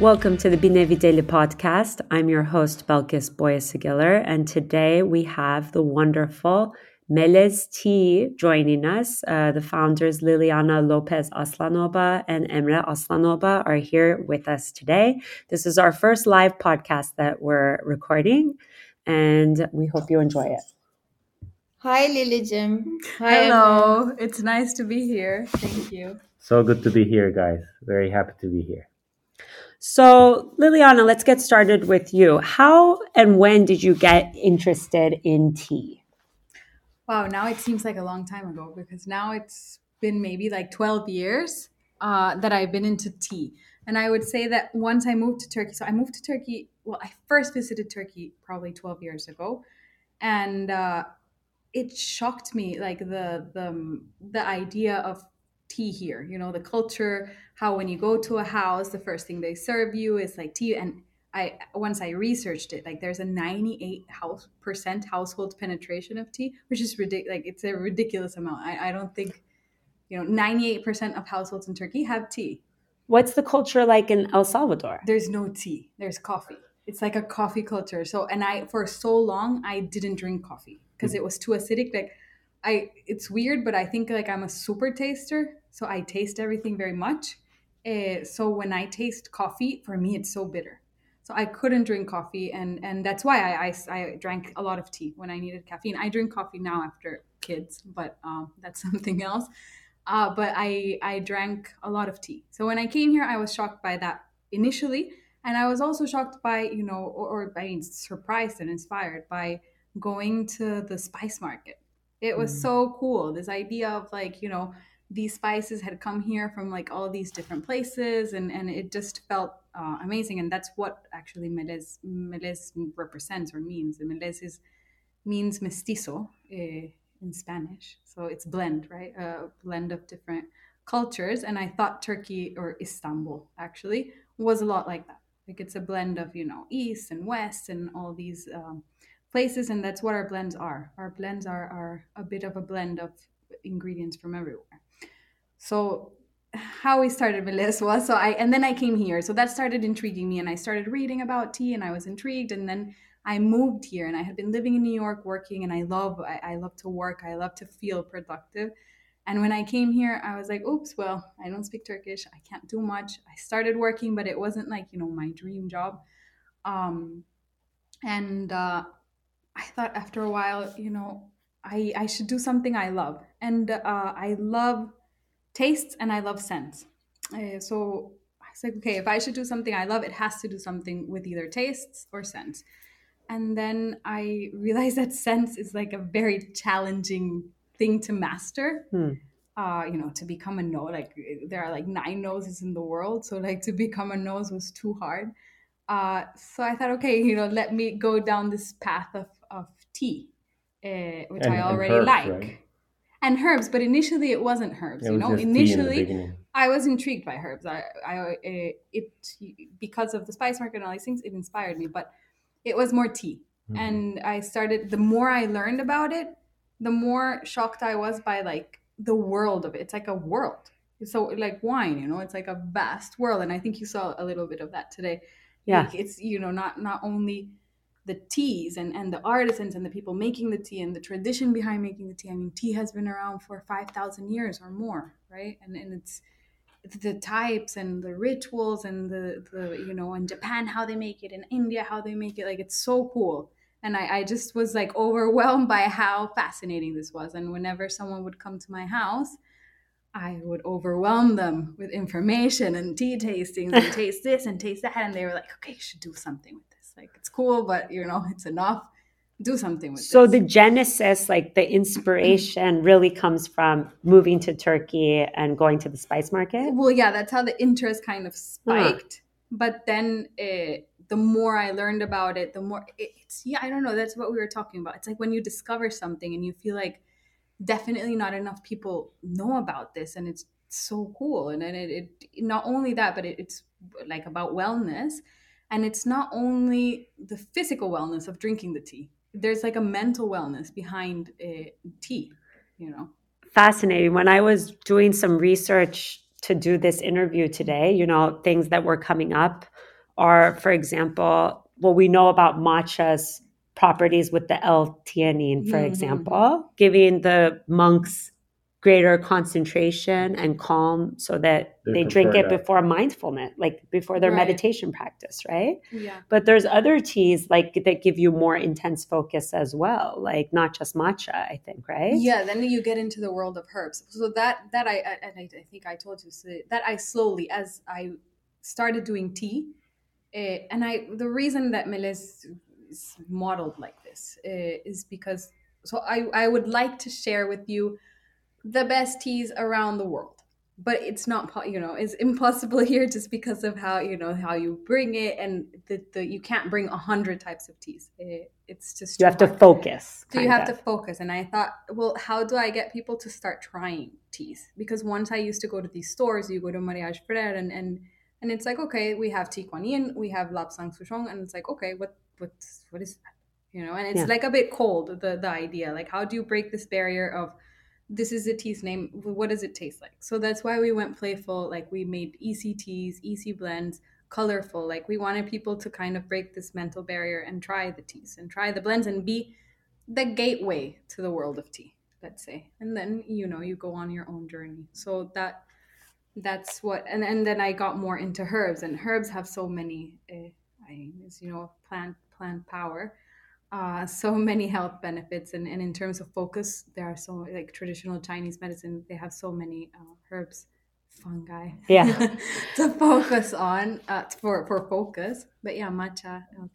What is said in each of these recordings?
Welcome to the Binevi Daily Podcast. I'm your host, Belkis Boyasagiller, and today we have the wonderful Melez Tea joining us. Uh, the founders Liliana Lopez Aslanoba and Emre Aslanoba are here with us today. This is our first live podcast that we're recording, and we hope you enjoy it. Hi, Lily Jim. Hi, Hello, Emma. it's nice to be here. Thank you. So good to be here, guys. Very happy to be here. So, Liliana, let's get started with you. How and when did you get interested in tea? Wow, now it seems like a long time ago because now it's been maybe like 12 years uh, that I've been into tea. And I would say that once I moved to Turkey, so I moved to Turkey, well, I first visited Turkey probably 12 years ago. And uh, it shocked me, like the, the, the idea of tea here you know the culture how when you go to a house the first thing they serve you is like tea and i once i researched it like there's a 98 house percent household penetration of tea which is ridiculous like it's a ridiculous amount. I, I don't think you know 98% of households in turkey have tea. What's the culture like in el salvador? There's no tea. There's coffee. It's like a coffee culture. So and i for so long i didn't drink coffee because mm. it was too acidic. Like I it's weird, but I think like I'm a super taster, so I taste everything very much. Uh, so when I taste coffee, for me it's so bitter. So I couldn't drink coffee, and and that's why I, I, I drank a lot of tea when I needed caffeine. I drink coffee now after kids, but um, that's something else. Uh, but I I drank a lot of tea. So when I came here, I was shocked by that initially, and I was also shocked by you know, or, or I mean, surprised and inspired by going to the spice market it was mm. so cool. This idea of like, you know, these spices had come here from like all these different places and, and it just felt uh, amazing. And that's what actually Melez, Melez represents or means. The Melez is, means mestizo eh, in Spanish. So it's blend, right? A blend of different cultures. And I thought Turkey or Istanbul actually was a lot like that. Like it's a blend of, you know, East and West and all these um, places and that's what our blends are. Our blends are, are a bit of a blend of ingredients from everywhere. So how we started with this was so I and then I came here. So that started intriguing me and I started reading about tea and I was intrigued and then I moved here and I had been living in New York working and I love I, I love to work. I love to feel productive. And when I came here I was like oops well I don't speak Turkish. I can't do much. I started working but it wasn't like you know my dream job. Um and uh I thought after a while, you know, I, I should do something I love. And uh, I love tastes and I love scents. Uh, so I was like, okay, if I should do something I love, it has to do something with either tastes or scents. And then I realized that scents is like a very challenging thing to master. Hmm. Uh, you know, to become a nose, like there are like nine noses in the world. So like to become a nose was too hard. Uh, so I thought, okay, you know, let me go down this path of tea, uh, which and, I already herbs, like. Right? And herbs, but initially it wasn't herbs. It you know, initially in I was intrigued by herbs. I, I, uh, it because of the spice market and all these things, it inspired me. But it was more tea, mm-hmm. and I started. The more I learned about it, the more shocked I was by like the world of it. It's like a world. So like wine, you know, it's like a vast world, and I think you saw a little bit of that today. Yeah, like it's you know not not only the teas and, and the artisans and the people making the tea and the tradition behind making the tea. I mean, tea has been around for 5,000 years or more, right? And, and it's the types and the rituals and the, the, you know, in Japan, how they make it, in India, how they make it. Like, it's so cool. And I, I just was like overwhelmed by how fascinating this was. And whenever someone would come to my house, I would overwhelm them with information and tea tastings and taste this and taste that. And they were like, okay, you should do something with like it's cool, but you know, it's enough. Do something with it. so this. the genesis, like the inspiration, really comes from moving to Turkey and going to the spice market. Well, yeah, that's how the interest kind of spiked. Huh. But then it, the more I learned about it, the more it's yeah, I don't know. That's what we were talking about. It's like when you discover something and you feel like definitely not enough people know about this, and it's so cool. And then it, it not only that, but it, it's like about wellness and it's not only the physical wellness of drinking the tea there's like a mental wellness behind uh, tea you know fascinating when i was doing some research to do this interview today. You know, things that were coming up are, for example, what we know about matcha's properties with the L-theanine, for Mhm. example, giving the monks greater concentration and calm so that They they drink it that. before mindfulness, like before their Right. meditation practice, right? Yeah. But there's other teas like that give you more intense focus as well, like not just matcha, I think, right? Yeah, then you get into the world of herbs. So that that I I- and I, I think I told you so that I slowly as I started doing tea, uh, and I the reason that Melez is modeled like this uh, is because so I I would like to share with you the best teas around the world. But it's not, you know, it's impossible here just because of how you know how you bring it, and the, the you can't bring a hundred types of teas. It, it's just You have to focus. So you have of. to focus. And I thought, well, how do I get people to start trying teas? Because once I used to go to these stores, you go to Mariage Frères and and and it's like, okay, we have Tea Kuan Yin, we have Lapsang Souchong, and it's like, okay, what what's what is that? You know, and it's Yeah. like a bit cold, the the idea. Like how do you break this barrier of this is a tea's name, what does it taste like? So that's why we went playful, like we made easy teas, easy blends, colorful. Like we wanted people to kind of break this mental barrier and try the teas and try the blends and be the gateway to the world of tea let's say and then you know you go on your own journey so that that's what and, and then i got more into herbs and herbs have so many uh, I, as you know plant plant power uh, so many health benefits and, and in terms of focus there are so like traditional chinese medicine they have so many uh, herbs fungi Yeah. to focus on uh, for for focus but yeah matcha uh,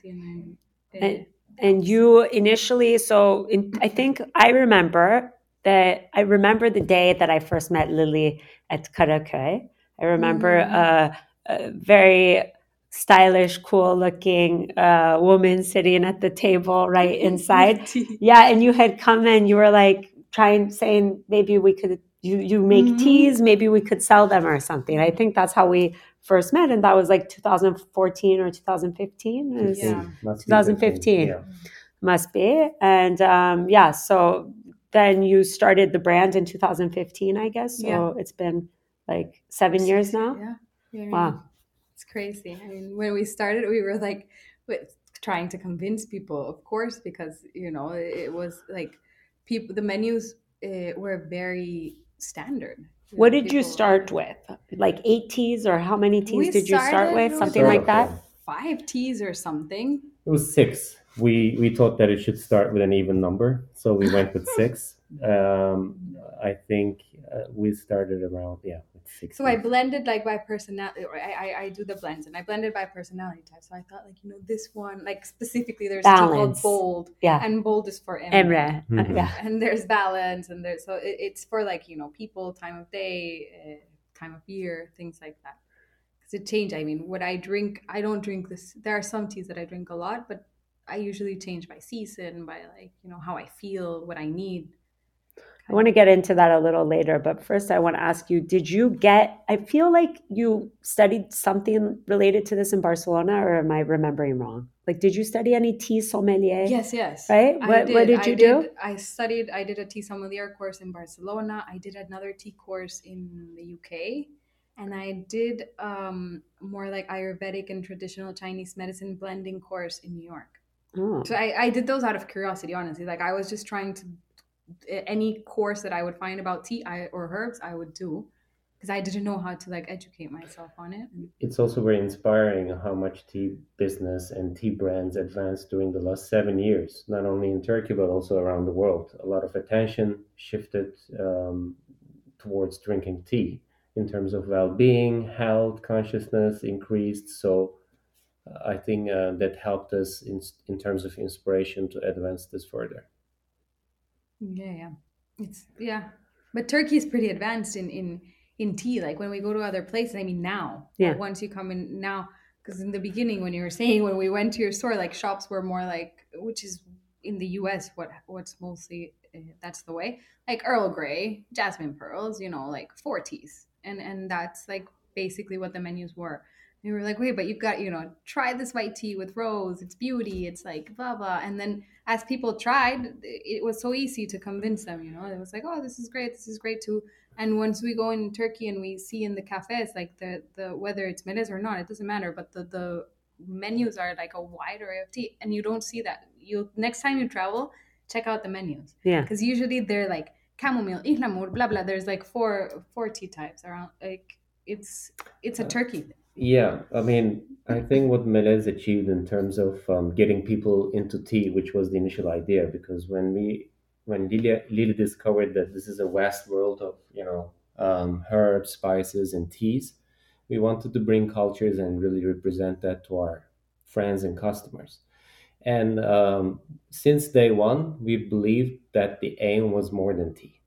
And- And you initially, so in, I think I remember that I remember the day that I first met Lily at Karaköy. I remember Mhm. uh, a very stylish, cool looking uh, woman sitting at the table right inside. Yeah, and you had come and you were like trying saying maybe we could you you make Mhm. teas, maybe we could sell them or something. I think that's how we first met, and that was like 2014 or 2015. Yeah. 2015. Yeah. Must be. And um, yeah, so then you started the brand in 2015, I guess. So Yeah. it's been like seven years now. Yeah. yeah. Wow. It's crazy. I mean, when we started, we were like with, trying to convince people, of course, because you know it, it was like people. The menus uh, were very standard. You What know, did you people- start with? Like eight teas, or how many teas did you start with? with Something like that. Five teas or something. It was six. We we thought that it should start with an even number, so we went with six. Um, I think we started around yeah with six. So I blended like by personality. I, I I do the blends, and I blended by personality type. So I thought like you know this one like specifically there's tea called Balance. bold, Yeah. and bold is for Emre. Emre. Uh, Mhm. yeah. and there's balance and there's so it, it's for like you know people time of day uh, time of year things like that because it change i mean what i drink i don't drink this there are some teas that i drink a lot but i usually change by season by like you know how i feel what i need I want to get into that a little later, but first I want to ask you did you get, I feel like you studied something related to this in Barcelona, or am I remembering wrong? Like, did you study any tea sommelier? yes yes Right? I What- what did I you do? i studied i did a tea sommelier course in barcelona i did another tea course in the uk and i did um, more like ayurvedic and traditional chinese medicine blending course in new york Oh. So I, I did those out of curiosity, honestly. Like I was just trying to any course that I would find about tea I, or herbs, I would do because I didn't know how to like educate myself on it. It's also very inspiring how much tea business and tea brands advanced during the last seven years, not only in Turkey but also around the world. A lot of attention shifted um, towards drinking tea in terms of well-being, health, consciousness increased. So uh, I think uh, that helped us in in terms of inspiration to advance this further. Yeah, yeah, it's yeah. But Turkey is pretty advanced in in in tea. Like when we go to other places, I mean now. Yeah. Once you come in now, because in the beginning when you were saying when we went to your store, like shops were more like, which is in the U.S. what what's mostly uh, that's the way. Like Earl Grey, jasmine pearls, you know, like four teas, and and that's like basically what the menus were. And we were like, wait, but you've got, you know, try this white tea with rose. It's beauty. It's like blah blah. And then as people tried, it was so easy to convince them. You know, it was like, oh, this is great. This is great too. And once we go in Turkey and we see in the cafes, like the the whether it's melez or not, it doesn't matter. But the the menus are like a wide array of tea, and you don't see that. You next time you travel, check out the menus Yeah. because usually they're like chamomile, ihlamur, blah blah. There's like four four tea types around. Like it's it's a uh, Turkey thing. Yeah, I mean, I think what Melez achieved in terms of um, getting people into tea, which was the initial idea, because when we when Lily, Lily discovered that this is a vast world of you know um, herbs, spices, and teas, we wanted to bring cultures and really represent that to our friends and customers. And um, since day one, we believed that the aim was more than tea.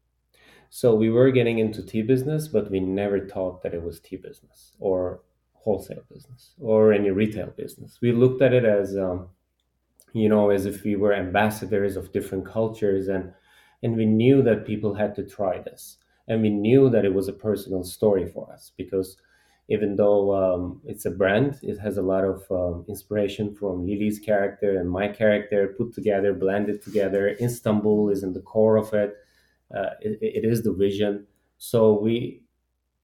So we were getting into tea business, but we never thought that it was tea business or wholesale business or any retail business. We looked at it as, um, you know, as if we were ambassadors of different cultures, and and we knew that people had to try this, and we knew that it was a personal story for us because even though um, it's a brand, it has a lot of um, inspiration from Lily's character and my character put together, blended together. Istanbul is in the core of it. Uh, it, it is the vision. So we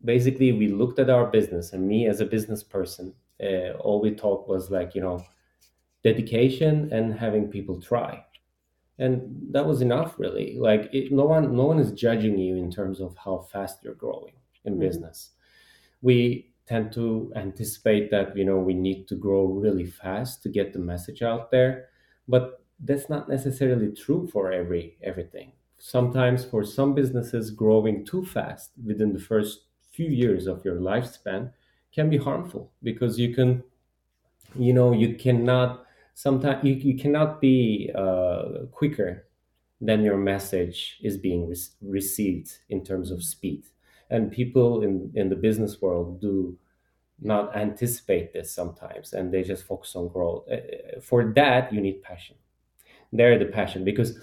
basically we looked at our business, and me as a business person, uh, all we thought was like you know dedication and having people try. And that was enough really. Like it, no one no one is judging you in terms of how fast you're growing in Mhm. business. We tend to anticipate that you know we need to grow really fast to get the message out there but that's not necessarily true for every everything. Sometimes for some businesses growing too fast within the first few years of your lifespan can be harmful because you can you know you cannot sometimes you, you cannot be uh, quicker than your message is being re- received in terms of speed. And people in in the business world do not anticipate this sometimes and they just focus on growth. Uh, uh, for that you need passion. There the passion because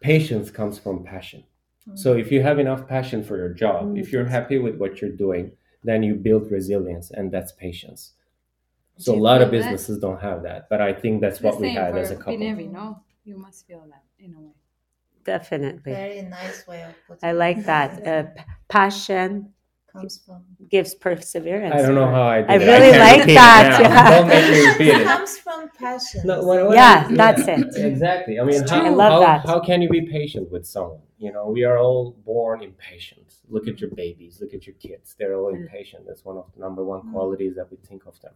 patience comes from passion so if you have enough passion for your job if you're happy with what you're doing then you build resilience and that's patience so Do a lot of feel that? businesses don't have that but i think that's The what we same had as a couple Binevi, no? You must feel that in a way. Definitely. Very nice way of putting I like that. Uh, passion comes from gives perseverance. i don't know how i did I it. really can't like repeat it that, yeah. don't make me repeat it comes from passion. No, what, what Yeah, I- that's it. Exactly. I mean, It's how. I love how, that. how can you be patient with someone? You know, we are all born impatient. Look at your babies, look at your kids. They're all Mm. impatient. That's one of the number one Mm. qualities that we think of them.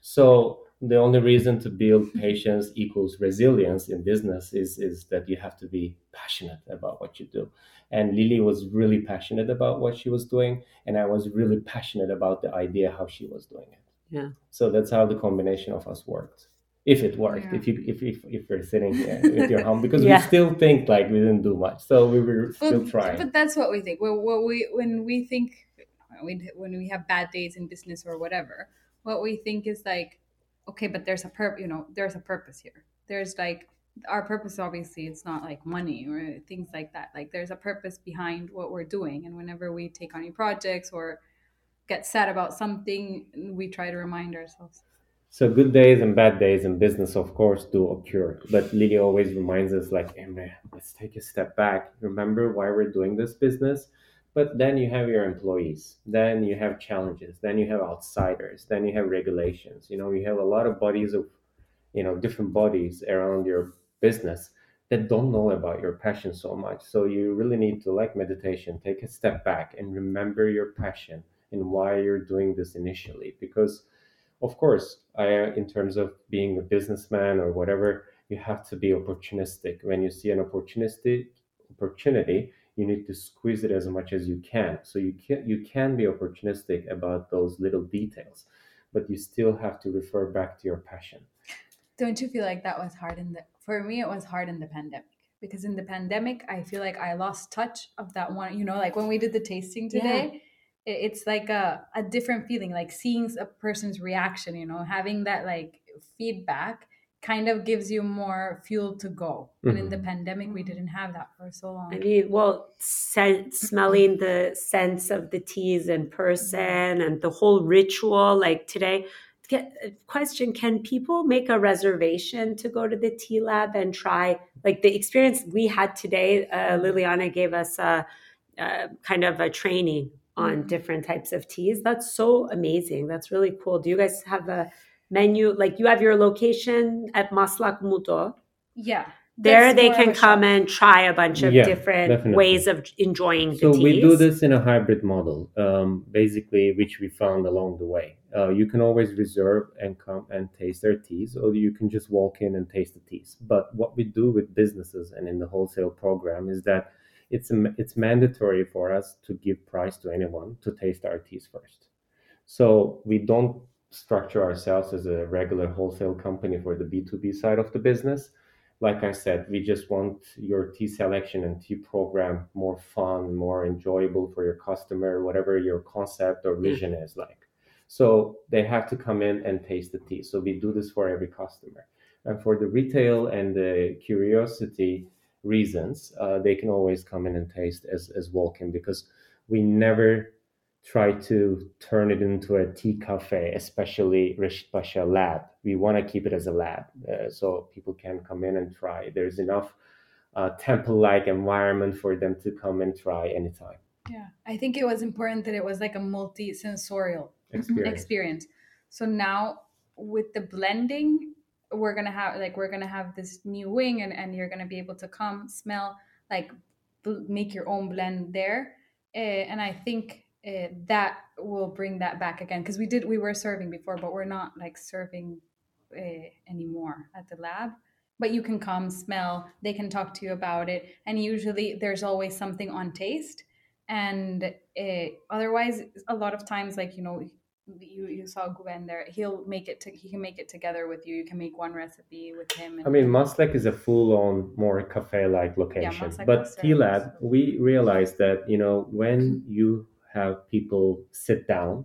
So the only reason to build patience equals resilience in business is, is that you have to be passionate about what you do. And Lily was really passionate about what she was doing, and I was really passionate about the idea how she was doing it. Yeah. So that's how the combination of us worked. If it worked, Yeah. if you if, if if we're sitting here with your home, because Yeah. we still think like we didn't do much, so we were still But, trying. but that's what we think. When, what we when we think when when we have bad days in business or whatever, what we think is like, okay, but there's a purpose. You know, there's a purpose here. There's like our purpose. Obviously, it's not like money or things like that. Like there's a purpose behind what we're doing, and whenever we take on new projects or get sad about something, we try to remind ourselves. So good days and bad days in business, of course, do occur. But Lily always reminds us, like, Emre, let's take a step back. Remember why we're doing this business. But then you have your employees. Then you have challenges. Then you have outsiders. Then you have regulations. You know, you have a lot of bodies of, you know, different bodies around your business that don't know about your passion so much. So you really need to, like meditation, take a step back and remember your passion and why you're doing this initially. Because of course, I, in terms of being a businessman or whatever, you have to be opportunistic. When you see an opportunistic opportunity, you need to squeeze it as much as you can. So you can you can be opportunistic about those little details, but you still have to refer back to your passion. Don't you feel like that was hard in the for me it was hard in the pandemic because in the pandemic I feel like I lost touch of that one you know like when we did the tasting today it, it's like a, a different feeling like seeing a person's reaction you know having that like feedback kind of gives you more fuel to go and in the Mhm. pandemic we didn't have that for so long I mean, well, scent, smelling the scents of the teas in person and the whole ritual. Like today, get question: Can people make a reservation to go to the tea lab and try? Like the experience we had today, uh, Liliana gave us a uh, kind of a training on Mhm. different types of teas. That's so amazing. That's really cool. Do you guys have a menu? Like you have your location at Maslak Muto. Yeah. There they can come shop. and try a bunch of Yeah, different definitely. ways of enjoying So teas. we do this in a hybrid model, um, basically, which we found along the way. Uh, you can always reserve and come and taste their teas, or you can just walk in and taste the teas. But what we do with businesses and in the wholesale program is that it's a, it's mandatory for us to give price to anyone to taste our teas first. So we don't structure ourselves as a regular wholesale company for the B2B side of the business like I said, we just want your tea selection and tea program more fun, more enjoyable for your customer, whatever your concept or vision is like. So they have to come in and taste the tea. So we do this for every customer. And for the retail and the curiosity reasons, uh, they can always come in and taste as, as walk-in because we never try to turn it into a tea cafe, especially Rashid Pasha lab. We want to keep it as a lab uh, so people can come in and try. There's enough uh, temple like environment for them to come and try anytime. Yeah. I think it was important that it was like a multi sensorial Experience. experience. So now with the blending, we're gonna have like we're gonna have this new wing, and and you're gonna be able to come smell like make your own blend there, uh, and I think uh, that will bring that back again because we did we were serving before, but we're not like serving uh, anymore at the lab. But you can come smell. They can talk to you about it, and usually there's always something on taste and uh, otherwise a lot of times like you know you you saw Gwen there he'll make it to, he can make it together with you you can make one recipe with him and I mean, Maslak is a full-on, more cafe-like location. Maslak but service. Lab, we realized that you know when you have people sit down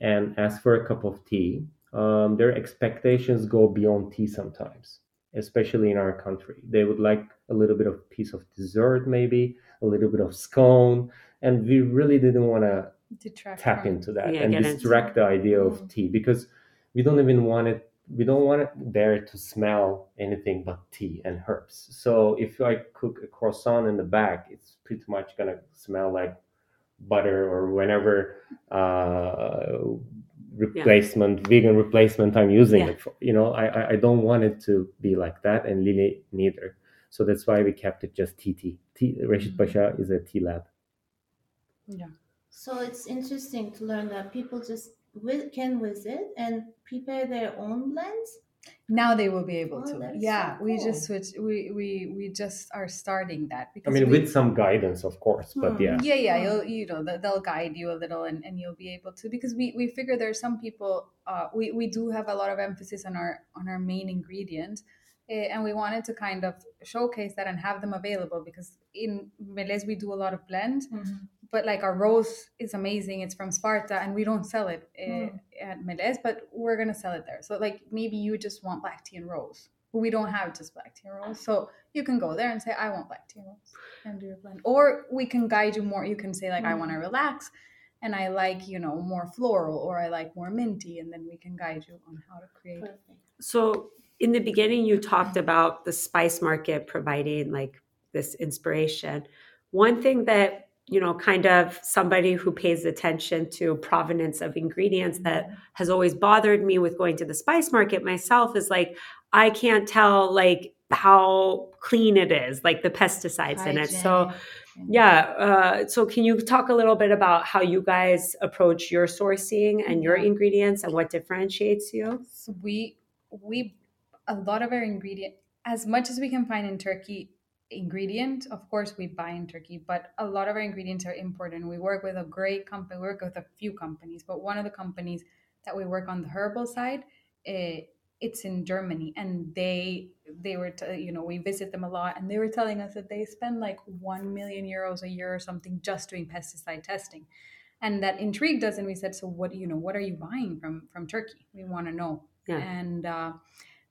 and ask for a cup of tea, um, their expectations go beyond tea sometimes, especially in our country. They would like a little bit of piece of dessert, maybe a little bit of scone, and we really didn't want to tap from- into that Yeah, and get into distract the idea of Mm. tea because we don't even want it we don't want it there to smell anything but tea and herbs so if i cook a croissant in the back it's pretty much going to smell like butter or whenever uh, replacement vegan replacement i'm using Yeah. it for you know I, I i don't want it to be like that and lily neither so that's why we kept it just tt tea rashid pasha is a tea lab Yeah. So it's interesting to learn that people just wi- can visit and prepare their own blends. Now they will be able Oh, to. yeah so we just switch we we we just are starting that i mean we, with some guidance of course but Hmm. yeah. Yeah yeah Oh. you'll you know they- they'll guide you a little and, and you'll be able to because we we figure there's some people uh we we do have a lot of emphasis on our on our main ingredient eh, and we wanted to kind of showcase that and have them available because in Melez we do a lot of blend but like our rose is amazing it's from Sparta and we don't sell it Mm. at Melez but we're gonna sell it there so like maybe you just want black tea and rose but we don't have just black tea and rose so you can go there and say I want black tea and rose and do your blend. Or we can guide you more. You can say like I want to relax and I like, you know, more floral or I like more minty and then we can guide you on how to create. Perfect. So in the beginning, you talked about the spice market providing like this inspiration. One thing that you know, kind of somebody who pays attention to provenance of ingredients that has always bothered me with going to the spice market myself is like I can't tell like how clean it is, like the pesticides in it. So yeah, uh, so can you talk a little bit about how you guys approach your sourcing and your ingredients and what differentiates you? So we we a lot of our ingredient as much as we can find in Turkey ingredient, of course we buy in Turkey, but a lot of our ingredients are imported. We work with a great company. We work with a few companies, but one of the companies that we work on the herbal side, eh, it's in Germany, and they they were t- you know we visit them a lot, and they were telling us that they spend like one million euros a year or something just doing pesticide testing, and that intrigued us. And we said, so what you know, what are you buying from from Turkey? We want to know Yeah. and uh,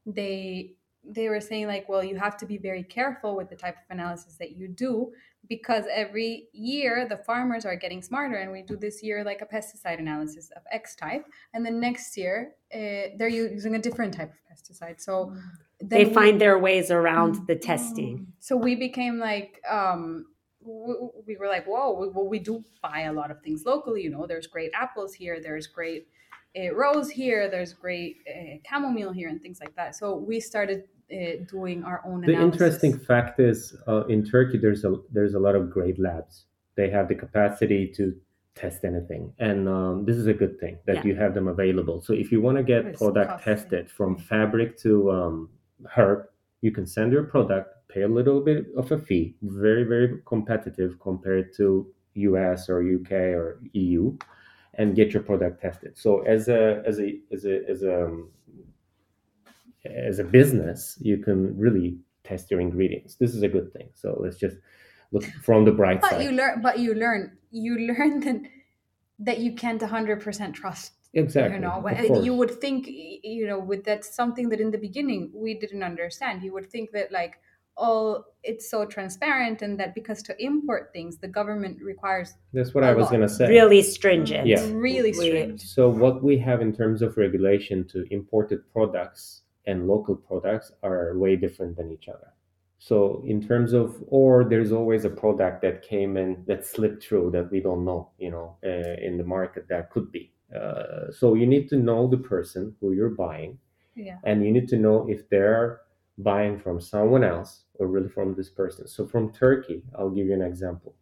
they they were saying like well you have to be very careful with the type of analysis that you do because every year the farmers are getting smarter and we do this year like a pesticide analysis of x type and then next year uh, they're using a different type of pesticide so They then we- find their ways around the testing. so we became like um we, we were like, whoa, we, well, we do buy a lot of things locally. You know, there's great apples here, there's great uh, rose here, there's great uh, chamomile here, and things like that. So we started uh, doing our own. The analysis. interesting fact is, uh, in Turkey, there's a there's a lot of great labs. They have the capacity to test anything, and um, this is a good thing that Yeah. you have them available. So if you want to get It's product costly. tested from fabric to um, herb, you can send your product, pay a little bit of a fee, very very competitive compared to US or UK or EU, and get your product tested. So as a as a as a as a um, as a business, you can really test your ingredients. This is a good thing. So let's just look from the bright But side. you learn, but you learn, you learn that that you can't hundred percent trust. exactly. You know, of But course. you would think, you know, with that something that in the beginning we didn't understand. You would think that like, oh, it's so transparent, and that because to import things, the government requires That's what I was gonna say. Really stringent. Yeah. really We- strict. So what we have in terms of regulation to imported products and local products are way different than each other. So in terms of, or there's always a product that came in that slipped through that we don't know, you know, uh, in the market that could be. Uh, so you need to know the person who you're buying, Yeah. and you need to know if they're buying from someone else or really from this person. So from Turkey, I'll give you an example.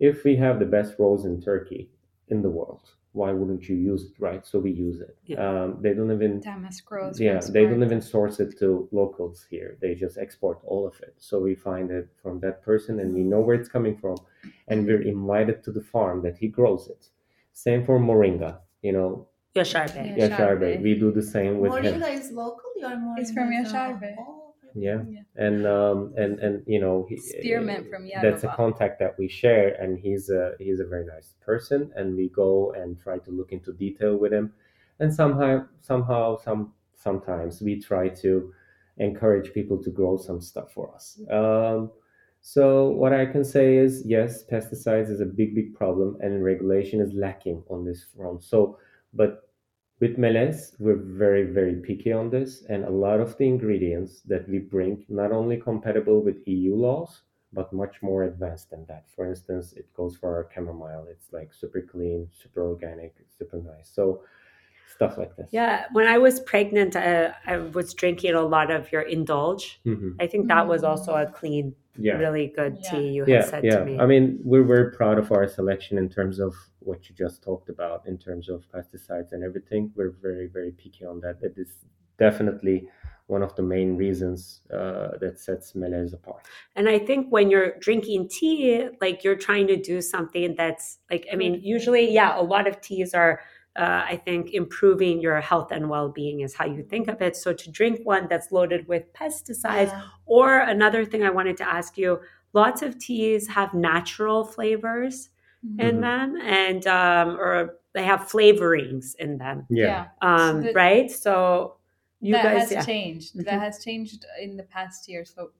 If we have the best rose in Turkey in the world, why wouldn't you use it, right? So we use it. Yeah. Um, they don't even Damask rose. yeah from they don't even source it to locals here they just export all of it so we find it from that person and we know where it's coming from and we're invited to the farm that he grows it same for moringa you know Yasharbe. Yeah. yasharbe Yasharbe. we do the same with him Moringa is local. Your moringa It's from is, Yasharbe. oh, yeah. Yeah. and um and and you know he, Spearmint from that's a contact that we share and he's a he's a very nice person and we go and try to look into detail with him. And somehow somehow some sometimes we try to encourage people to grow some stuff for us. Um, so what i can say is yes pesticides is a big big problem and regulation is lacking on this front. So but with we're very, very picky on this, and a lot of the ingredients that we bring not only compatible with EU laws, but much more advanced than that. For instance, it goes for our chamomile. It's like super clean, super organic, super nice. So stuff like this. Yeah, when I was pregnant, uh, I was drinking a lot of your Indulge. Mhm. I think that was also a clean, Yeah. really good Yeah. tea you had yeah, said yeah. to me. I mean, we're very proud of our selection in terms of what you just talked about, in terms of pesticides and everything. We're very, very picky on that. It is definitely one of the main reasons uh, that sets Melez apart. And I think when you're drinking tea, like you're trying to do something that's like, I mean, usually, yeah, a lot of teas are, uh, I think, improving your health and well being is how you think of it. So to drink one that's loaded with pesticides, yeah. or another thing I wanted to ask you lots of teas have natural flavors in Mhm. them, and, um, or they have flavorings in them, Yeah. um, the- right? So you that guys, has yeah. changed. Mhm. That has changed in the past year. So,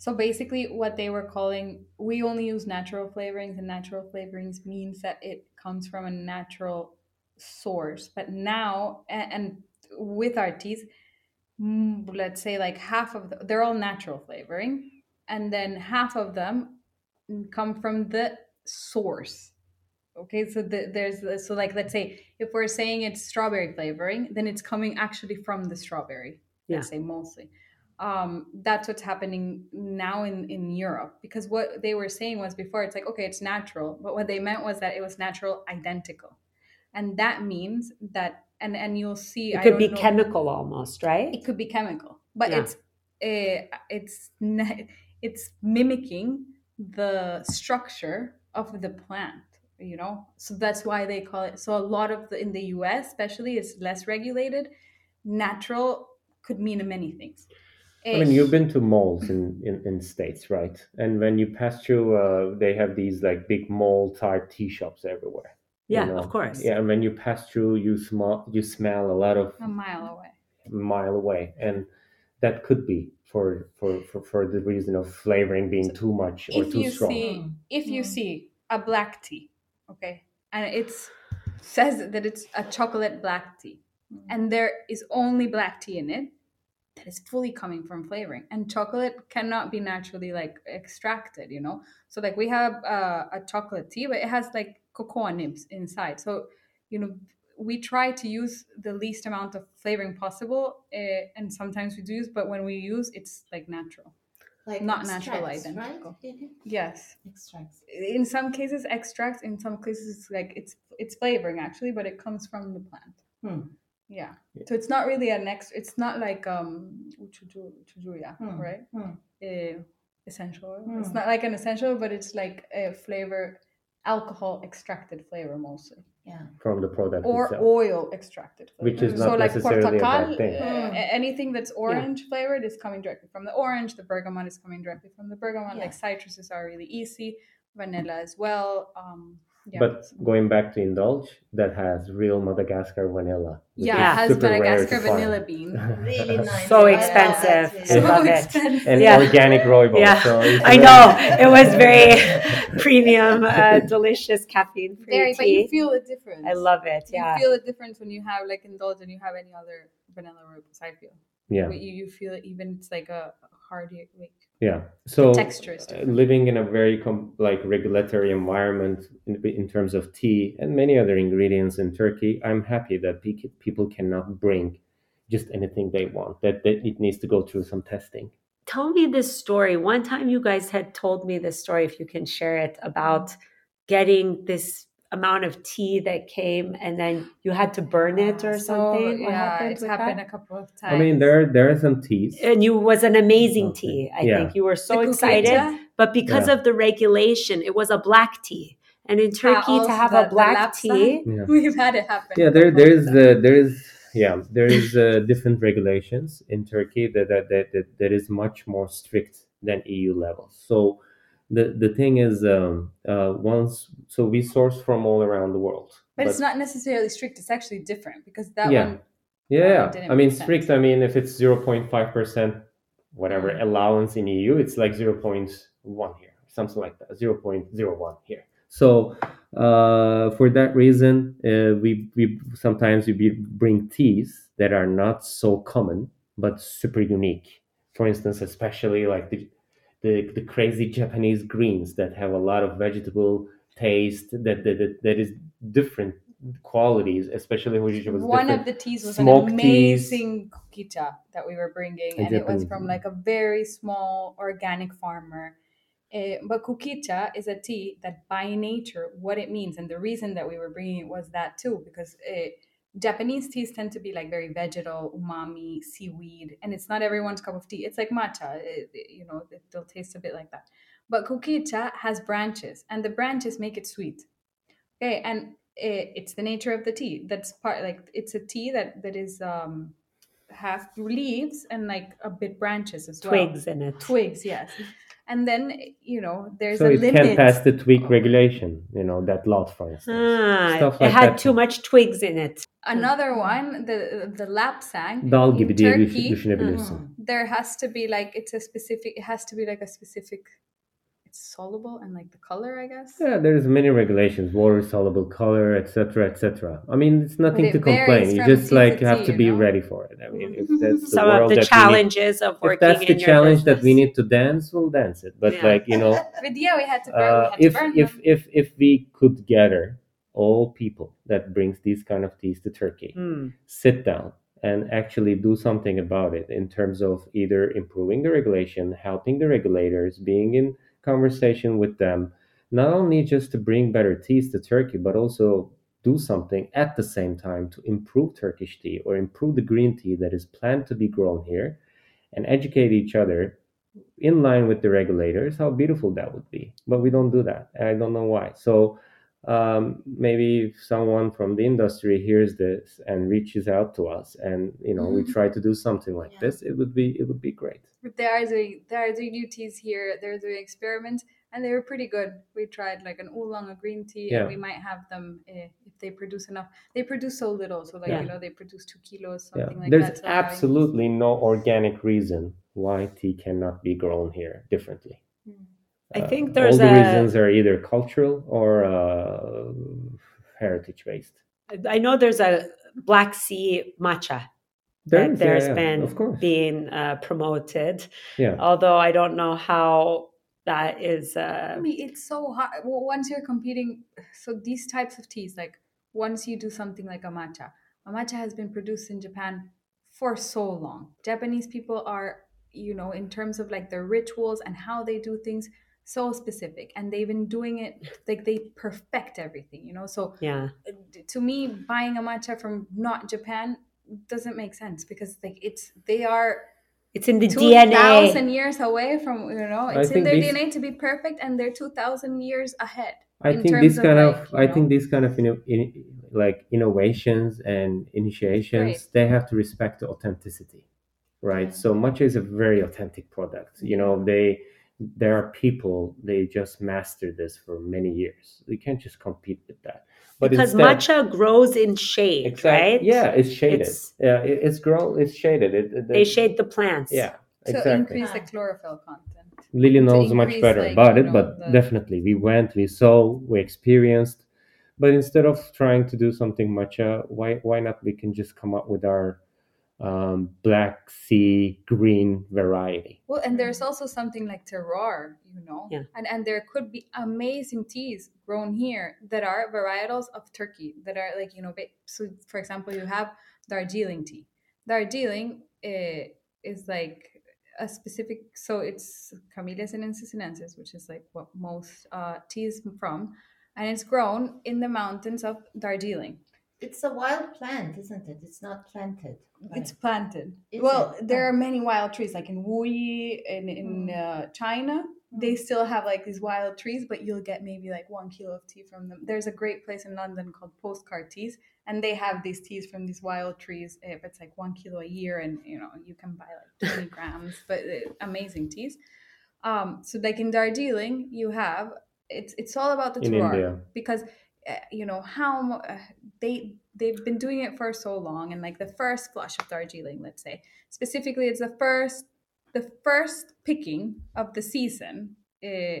so basically, what they were calling, we only use natural flavorings, and natural flavorings means that it comes from a natural source. But now, and, and with our teas, mm, let's say like half of the, they're all natural flavoring, and then half of them come from the source. Okay, so the, there's so like let's say if we're saying it's strawberry flavoring, then it's coming actually from the strawberry. Let's say mostly. Um, that's what's happening now in in Europe. Because what they were saying was before it's like okay it's natural, but what they meant was that it was natural identical, and that means that and and you'll see It could be know- chemical almost, right? it could be chemical. But Yeah. it's uh, it's it's mimicking the structure of the plant you know? So that's why they call it so a lot of the in the us especially is less regulated. Natural could mean many things I mean, you've been to malls in, in, in states, right? And when you pass through, uh, they have these like big mall type tea shops everywhere. you Yeah, know? of course. Yeah, and when you pass through, you smell you smell a lot of a mile away mile away, and that could be for for for, for the reason of flavoring being too much or if too you strong. see Mm. if you Mm. see a black tea okay and it's says that it's a chocolate black tea Mm. and there is only black tea in it that is fully coming from flavoring and chocolate cannot be naturally like extracted you know so like we have uh, a chocolate tea but it has like cocoa nibs inside so you know we try to use the least amount of flavoring possible uh, and sometimes we do use but when we use it's like natural Like Not natural extracts, identical. right? Yes Extracts. in some cases extracts in some cases like it's it's flavoring actually but it comes from the plant Hmm. Yeah. Yeah. So it's not really an extra. It's not like um uchuju, uchujuya, Hmm. right? Hmm. Uh, essential. oil. It's Hmm. not like an essential, but it's like a flavor, alcohol extracted flavor mostly, Yeah. from the product or itself. oil extracted. Flavor. Which is so not like necessarily portakal, thing. uh, Hmm. anything that's orange flavored is coming directly from the orange. The bergamot is coming directly from the bergamot. Yeah. Like citruses are really easy. Vanilla as well. Um, yeah. But going back to indulge, that has real Madagascar vanilla. yeah, Yeah. it has super rare to Madagascar find. vanilla bean. Really nice. So expensive. that I too. love it. and Yeah. organic rooibos. Yeah, so I know it was very premium, uh, delicious caffeine free Very, but you feel a difference. I love it. Yeah. You feel a difference when you have like indulge and you have any other vanilla rooibos. I feel. Yeah, But you, you feel it even it's like a hardy like yeah. So texture is different. living in a very com- like regulatory environment in, in terms of tea and many other ingredients in Turkey, I'm happy that pe- people cannot bring just anything they want. That, that it needs to go through some testing. Tell me this story. One time you guys had told me this story, if you can share it, about getting this amount of tea that came and then you had to burn it or so, something. What yeah, happened it's happened that? a couple of times. I mean, there there are some teas. And you was an amazing Okay. tea. I Yeah. think you were so The excited, kukicha, but because Yeah. of the regulation, it was a black tea. And in Turkey, to have the- a black tea, Yeah. We've had it happen. yeah a there couple there of is times. uh, there is yeah there is uh, different regulations in turkey that that, that that that is much more strict than eu level so the the thing is um uh once so we source from all around the world but, it's not necessarily strict. It's actually different because that Yeah. one yeah, yeah. i mean sense. strict i mean if it's 0.5 percent whatever Mm. allowance in eu it's like 0.1 here something like that 0.01 here so uh, for that reason, uh, we, we sometimes we bring teas that are not so common but super unique. For instance, especially like the, the the crazy Japanese greens that have a lot of vegetable taste that that, that, that is different qualities, especially was one different. of the teas was smoked an teas. amazing kukicha that we were bringing, and it was from like a very small organic farmer. Uh, but kukicha is a tea that, by nature, what it means, and the reason that we were bringing it was that too, because uh, Japanese teas tend to be like very vegetal, umami, seaweed, and it's not everyone's cup of tea. It's like matcha, it, it- you know, it, they'll taste a bit like that. But kukicha has branches, and the branches make it sweet. Okay, and it, it's the nature of the tea. That's part like it's a tea that that is um have leaves and like a bit branches as well. twigs in it. Twigs, yes. And then you know there's so a it limit. can't pass the tweak regulation, you know, that lot, for instance. Ah, Stuff it had that. too much twigs in it. Another one, the the lapsang. Dal in gibi diye düş- Turkey, düşünebilirsin. there has to be like it's a specific. It has to be like a specific. It's soluble and like the color, I guess. Yeah, there's many regulations, water soluble color, etc., etc. I mean, it's nothing it to complain. You just like to have tea, to you be know? ready for it. I mean, if that's the Some world of the that challenges of working if that's the in your challenge that we need to dance, we'll dance it. But Yeah. like you know, But yeah, we had to burn. uh, we had to if burn if them. if if we could gather all people that brings these kind of teas to Turkey, Mm. sit down and actually do something about it in terms of either improving the regulation, helping the regulators, being in conversation with them, not only just to bring better teas to Turkey, but also do something at the same time to improve Turkish tea or improve the green tea that is planned to be grown here and educate each other in line with the regulators, how beautiful that would be. But we don't do that. I don't know why. So um, maybe someone from the industry hears this and reaches out to us and you know we Mhm. try to do something like Yeah. this, it would be it would be great. But they are doing they are doing new teas here. They're doing experiments, and they were pretty good. We tried like an oolong, a green tea, Yeah. and we might have them uh, if they produce enough. They produce so little, so like Yeah. you know they produce two kilos, Yeah. something like There's that. so absolutely no organic reason why tea cannot be grown here differently. Mm. I think all there's the a- reasons are either cultural or uh, heritage based. I know there's a Black Sea matcha There that is, there's yeah, been of course. being uh, promoted. Yeah. Although I don't know how that is. Uh, I mean, it's so hard. Well, once you're competing, so these types of teas, like once you do something like a matcha, a matcha has been produced in Japan for so long. Japanese people are, you know, in terms of like their rituals and how they do things, so specific, and they've been doing it like they perfect everything, you know. So yeah. to me, buying a matcha from not Japan doesn't make sense because like it's they are It's in the two DNA. thousand years away from you know it's in their these- DNA to be perfect and they're two thousand years ahead. I think this of, kind of, like, I know- think these kind of inno- in, like innovations and initiations Great. they have to respect the authenticity right Yeah. so matcha is a very authentic product you know they there are people they just mastered this for many years you can't just compete with that but because instead- matcha grows in shade, exactly, right? yeah it's shaded It's- yeah it, it's grown it's shaded it, it- They it- shade the plants. yeah So exactly increase the chlorophyll content. Lily knows much better like, about it, know, but the- definitely we went, we saw, we experienced. But instead of trying to do something matcha, why why not we can just come up with our um, black sea green variety? Well, and there's also something like terroir, you know, Yeah. and and there could be amazing teas grown here that are varietals of Turkey that are like you know. So, for example, you have Darjeeling tea. Darjeeling eh, is like a specific. So it's Camellia sinensis sinensis, which is like what most uh, teas come from, and it's grown in the mountains of Darjeeling. It's a wild plant, isn't it? It's not planted. It's planted. Is well, it? there Oh. are many wild trees, like in Wuyi and in Mm. uh, China. They still have like these wild trees, but you'll get maybe like one kilo of tea from them. There's a great place in London called Postcard Teas, and they have these teas from these wild trees. If it's like one kilo a year, and you know you can buy like 20 grams, but uh, amazing teas. Um, so like in Darjeeling, you have it's it's all about the In terroir India. because you know how uh, they they've been doing it for so long and like the first flush of Darjeeling let's say specifically it's the first the first picking of the season uh,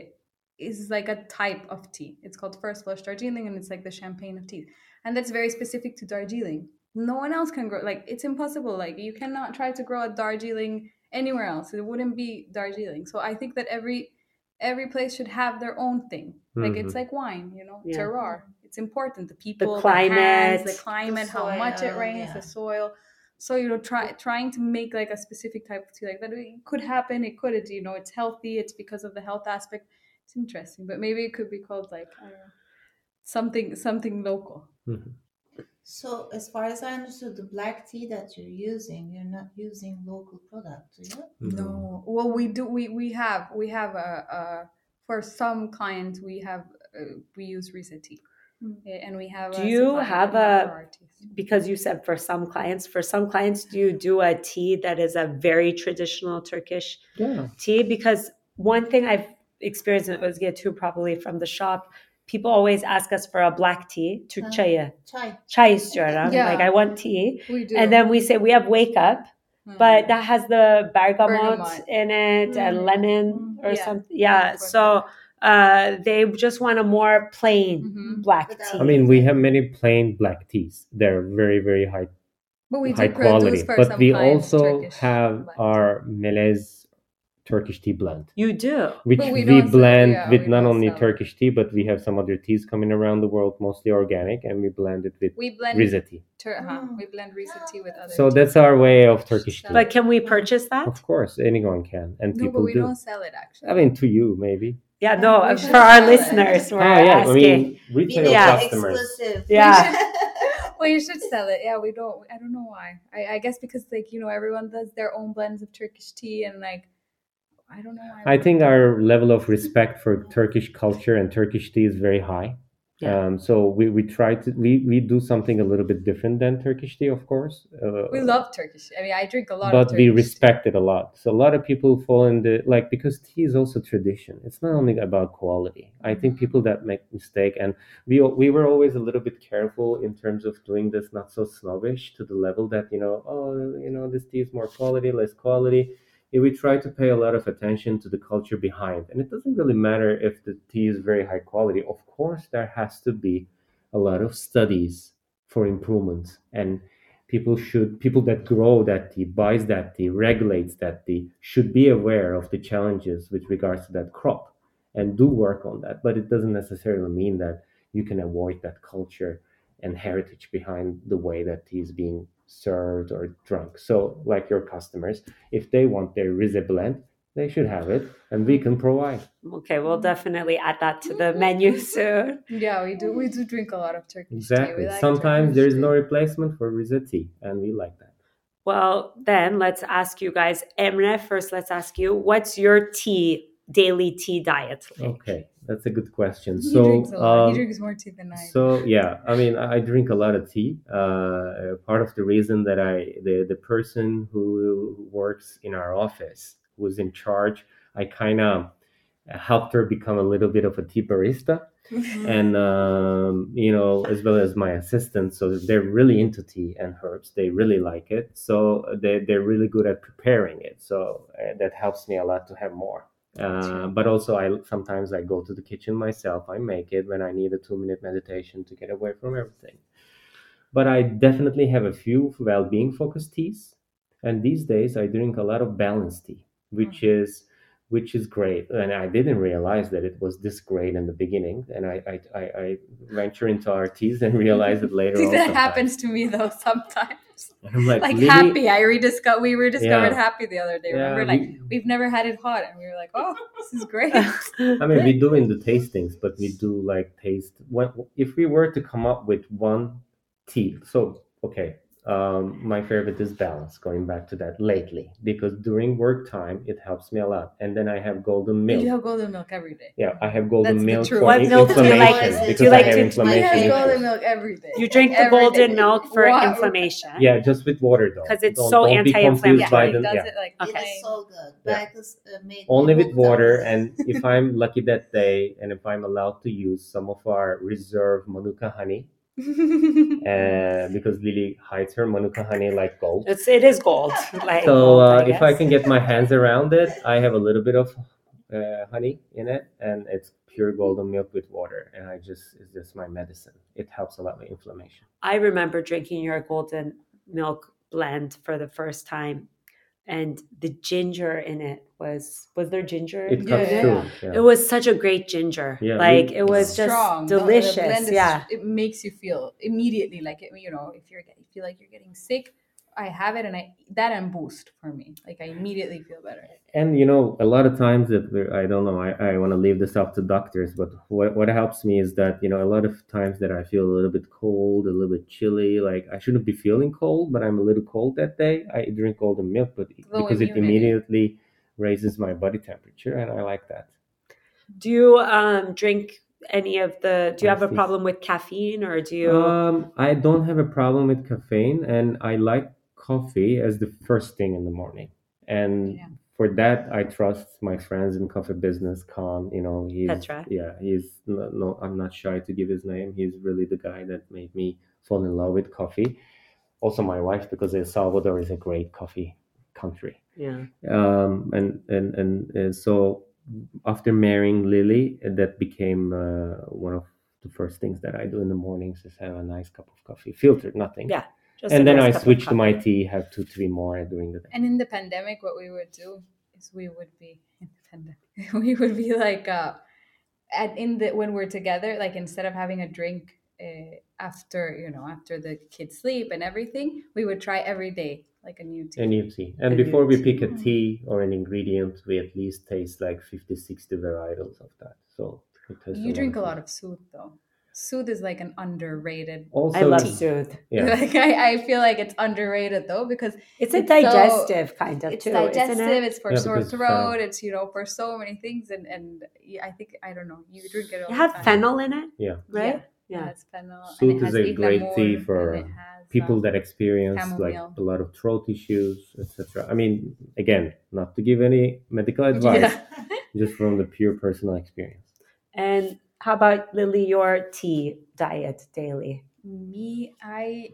is like a type of tea. It's called first flush Darjeeling and it's like the champagne of tea and that's very specific to Darjeeling. No one else can grow like it's impossible like you cannot try to grow a Darjeeling anywhere else. It wouldn't be Darjeeling. So I think that every every place should have their own thing. Like it's Mhm. like wine you know Yeah. terroir it's important the people the, climate, hands, the climate how much it rains yeah. the soil so you know try trying to make like a specific type of tea like that it could happen it could you know it's healthy it's because of the health aspect it's interesting but maybe it could be called like I don't know, something something local Mhm. So, as far as I understood, the black tea that you're using, you're not using local product, do you? No. Well, we do. We we have we have a, a for some clients we have uh, we use Rize tea, and we have. Do a you have a- for our teas. because you said for some clients for some clients do you do a tea that is a very traditional turkish Yeah. tea because one thing i've experienced and it was get too probably from the shop people always ask us for a black tea to Uh, chaya Chai. chai istiyorum. Yeah. like i want tea We do. and then we say we have wake up Hmm. but that has the bergamot, Bergamot. in it and Mm. lemon Mm. or Yeah. something yeah Yeah, so uh they just want a more plain Mhm. black Without- tea I mean, we have many plain black teas. They're very, very high but we high produce quality. for But some we also Turkish have black our Melez Turkish tea blend, you do which But we we, don't sell- blend yeah, with we not only sell. Turkish tea, but we have some other teas coming around the world, mostly organic, and we blend it with. We blend Rize tea. Tur- uh-huh, Mm. we blend Rize tea with other. So teas. that's our way of Turkish tea. but can we purchase that Of course, anyone can, and no, people but we do. don't sell it actually. I mean, to you maybe. Yeah, Yeah, no, we uh, for our sell it. listeners, we're Ah, yeah. I asking. mean, Be retail the Yeah. customers. exclusive. Yeah. well, you should sell it. Yeah, we don't. I don't know why. I, I guess because like you know everyone does their own blends of Turkish tea and like I don't know. Why I think our level of respect for Turkish culture and Turkish tea is very high. Yeah. Um, so we, we try to we, we do something a little bit different than Turkish tea, of course. Uh, we love Turkish. I mean, I drink a lot. but we respect it a lot. So a lot of people fall in the like because tea is also tradition. It's not only about quality. I think Mhm. people that make mistake and we we were always a little bit careful in terms of doing this not so snobbish to the level that you know oh you know this tea is more quality less quality. Yeah, we try to pay a lot of attention to the culture behind, and it doesn't really matter if the tea is very high quality. Of course, there has to be a lot of studies for improvement and people should people that grow that tea buys that tea regulates that tea should be aware of the challenges with regards to that crop and do work on that but it doesn't necessarily mean that you can avoid that culture and heritage behind the way that tea is being served or drunk so like your customers if they want their rosé blend they should have it and we can provide Okay, we'll definitely add that to the menu soon. Yeah, we do. We do drink a lot of Turkish tea. exactly like sometimes Turkish there is no replacement for rosé tea and we like that Well, then let's ask you guys. Emre, first, let's ask you what's your tea, daily tea diet like? okay that's a good question He so drinks a lot. um, he drinks more tea than I. So yeah, I mean, I I drink a lot of tea. Uh, part of the reason that I the the person who works in our office who's in charge, I kind of helped her become a little bit of a tea barista, and um, you know, as well as my assistant. So they're really into tea and herbs. They really like it. So they they're really good at preparing it. So uh, that helps me a lot to have more. Uh, but also, I sometimes I go to the kitchen myself. I make it when I need a two minute meditation to get away from everything. But I definitely have a few well being focused teas, and these days I drink a lot of balanced tea, which is which is great. And I didn't realize that it was this great in the beginning. And I I, I, I venture into our teas and realize it later. That sometimes. happens to me though sometimes. And I'm like, Like happy, I rediscovered. We rediscovered Yeah. happy the other day. Yeah, Remember, like we- we've never had it hot, and we were like, "Oh, this is great." I mean, we do in the tastings, but we do like taste. What if we were to come up with one tea? So okay, um, my favorite is balance. Going back to that lately, because during work time it helps me a lot, and then I have golden milk. You have golden milk every day. Yeah, I have golden That's milk for What in- milk do you inflammation like? because Do you I have to- inflammation. has Inflammation. golden issues. milk every day. You drink the golden day. milk for Wow. inflammation. Yeah, just with water though. 'Cause it's Don't- so don't be confused anti-inflammatory. by Yeah, the- he does yeah. it like Okay. It's so good. Yeah. But it's uh, only with water this. and if i'm lucky that day and if i'm allowed to use some of our reserve manuka honey uh, because lily hides her manuka honey like gold. It's it is gold. Like so gold, uh, if i can get my hands around it i have a little bit of uh, honey in it and it's pure golden milk with water and i just it's just my medicine. It helps a lot with inflammation. I remember drinking your golden milk blend for the first time, and the ginger in it was was there ginger? it in Yeah, yeah, through yeah. yeah. It was such a great ginger. Yeah, like it was just Strong. The- the blend delicious. is- yeah. it makes you feel immediately like it, you know if you're get- you feel like you're getting sick. I have it, and I that and boost for me. Like I immediately feel better. and you know a lot of times that we're, i don't know i, I want to leave this up to doctors but what, what helps me is that you know a lot of times that i feel a little bit cold a little bit chilly like i shouldn't be feeling cold but i'm a little cold that day i drink all the milk but Low because it immediately raises my body temperature and i like that Do you um drink any of the? Do you have a problem with caffeine, or do you? um i don't have a problem with caffeine and i like coffee as the first thing in the morning and Yeah. for that i trust my friends in coffee business con you know he's Petra. yeah he's no, no i'm not shy to give his name he's really the guy that made me fall in love with coffee also my wife because el salvador is a great coffee country yeah. um, and and and uh, so after marrying Lily, that became uh, one of the first things that I do in the mornings is have a nice cup of coffee, filtered, nothing. Yeah, Just a And then I cup switch to my tea, have two, three more during the day. And in the pandemic, what we would do is we would be independent. We would be like, uh, at in the when we're together, like instead of having a drink uh, after you know after the kids sleep and everything, we would try every day like a new tea. A new tea. And A before we tea. pick a tea or an ingredient, we at least taste like 50, 60 varietals of that. So it has you drink a lot of soothe though. Soothe is like an underrated. Also, I love tea. Soothe. Yeah. Like I, I feel like it's underrated though because It's a It's so- digestive kind of it's too, digestive. isn't it? It's for Yeah, sore throat. fennel. It's you know for so many things, and and I think I don't know. You drink it. All You the have time. fennel in it, Yeah. right? Yeah, Yeah. it's fennel. and Soothe is a great tea for has, people um, that experience like a lot of throat issues, etc. I mean, again, not to give any medical advice, Yeah. just from the pure personal experience. And how about Lily, your tea diet daily? Me, I.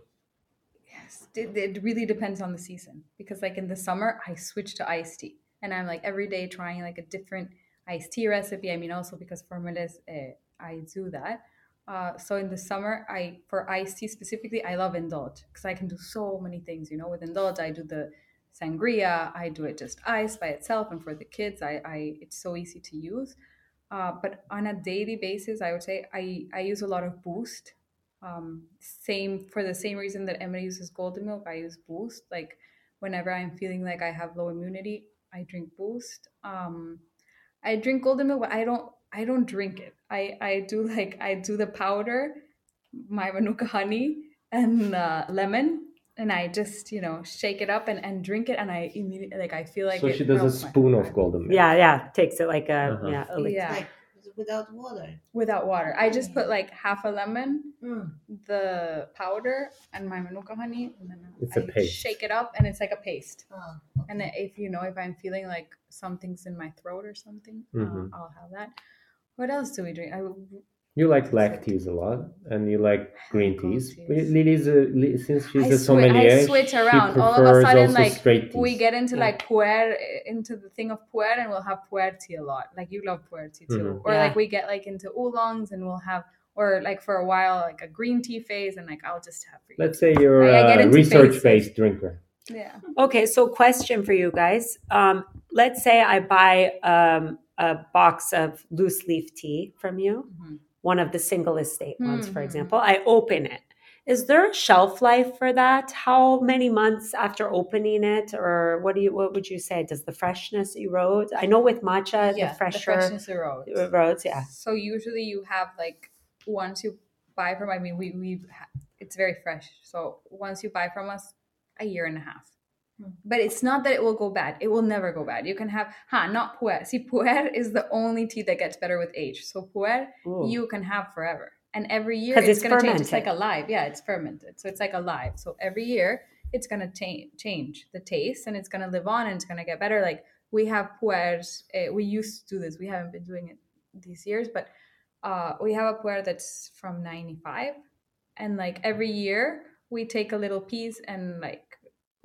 Yes, it, really depends on the season because, like in the summer, I switch to iced tea, and I'm like every day trying like a different iced tea recipe. I mean, also because formulas, uh, I do that. Uh, so in the summer, I for iced tea specifically, I love indulge because I can do so many things. You know, with indulge, I do the sangria. I do it just ice by itself, and for the kids, I, I it's so easy to use. Uh, but on a daily basis, I would say I I use a lot of Boost. Um, same for the same reason that Emre uses golden milk, I use Boost. Like whenever I'm feeling like I have low immunity, I drink Boost. Um, I drink golden milk, but I don't I don't drink it. I I do like I do the powder, my manuka honey and uh, lemon, and I just you know shake it up and, and drink it, and I immediately like I feel like so it she does a spoon of golden milk. Yeah, yeah. Takes it like a Uh-huh. yeah. a. Yeah. Like without water. without water. I just put like half a lemon, Mm. the powder, and my manuka honey, and then It's I a paste. shake it up, and it's like a paste. Oh, And okay. then if you know if I'm feeling like something's in my throat or something, Mhm. uh, I'll have that. What else do we drink? I, You like black teas a lot, and you like green teas. teas. Lily's a, Li- since she's I a swi- sommelier, I switch she around. All of a prefers sudden, also like straight we get into Yeah. like puer, into the thing of puer, and we'll have puer tea a lot. Like you love puer tea too, Mhm. or Yeah. like we get like into oolongs, and we'll have, or like for a while like a green tea phase, and like I'll just have. green Let's say you're I- I a research-based drinker. Yeah. Okay, so question for you guys. Um, let's say I buy um, a box of loose leaf tea from you, Mhm. One of the single estate ones, for Mhm. example. I open it. Is there a shelf life for that? How many months after opening it, or what do you? What would you say? Does the freshness erode? I know with matcha, yeah, the fresher freshness erodes. erodes. Yeah. So usually you have like once you buy from. I mean, we we it's very fresh. So once you buy from us, a year and a half. Hmm. But it's not that it will go bad. It will never go bad. You can have, ha, not puer. See, puer is the only tea that gets better with age. So puer, Ooh. you can have forever. And every year it's, it's going to change. It's like alive. Yeah, it's fermented. So it's like alive. So every year it's going to cha- change the taste and it's going to live on and it's going to get better. Like we have puers. Uh, we used to do this. We haven't been doing it these years, but uh, we have a puer that's from 95. And like every year we take a little piece and like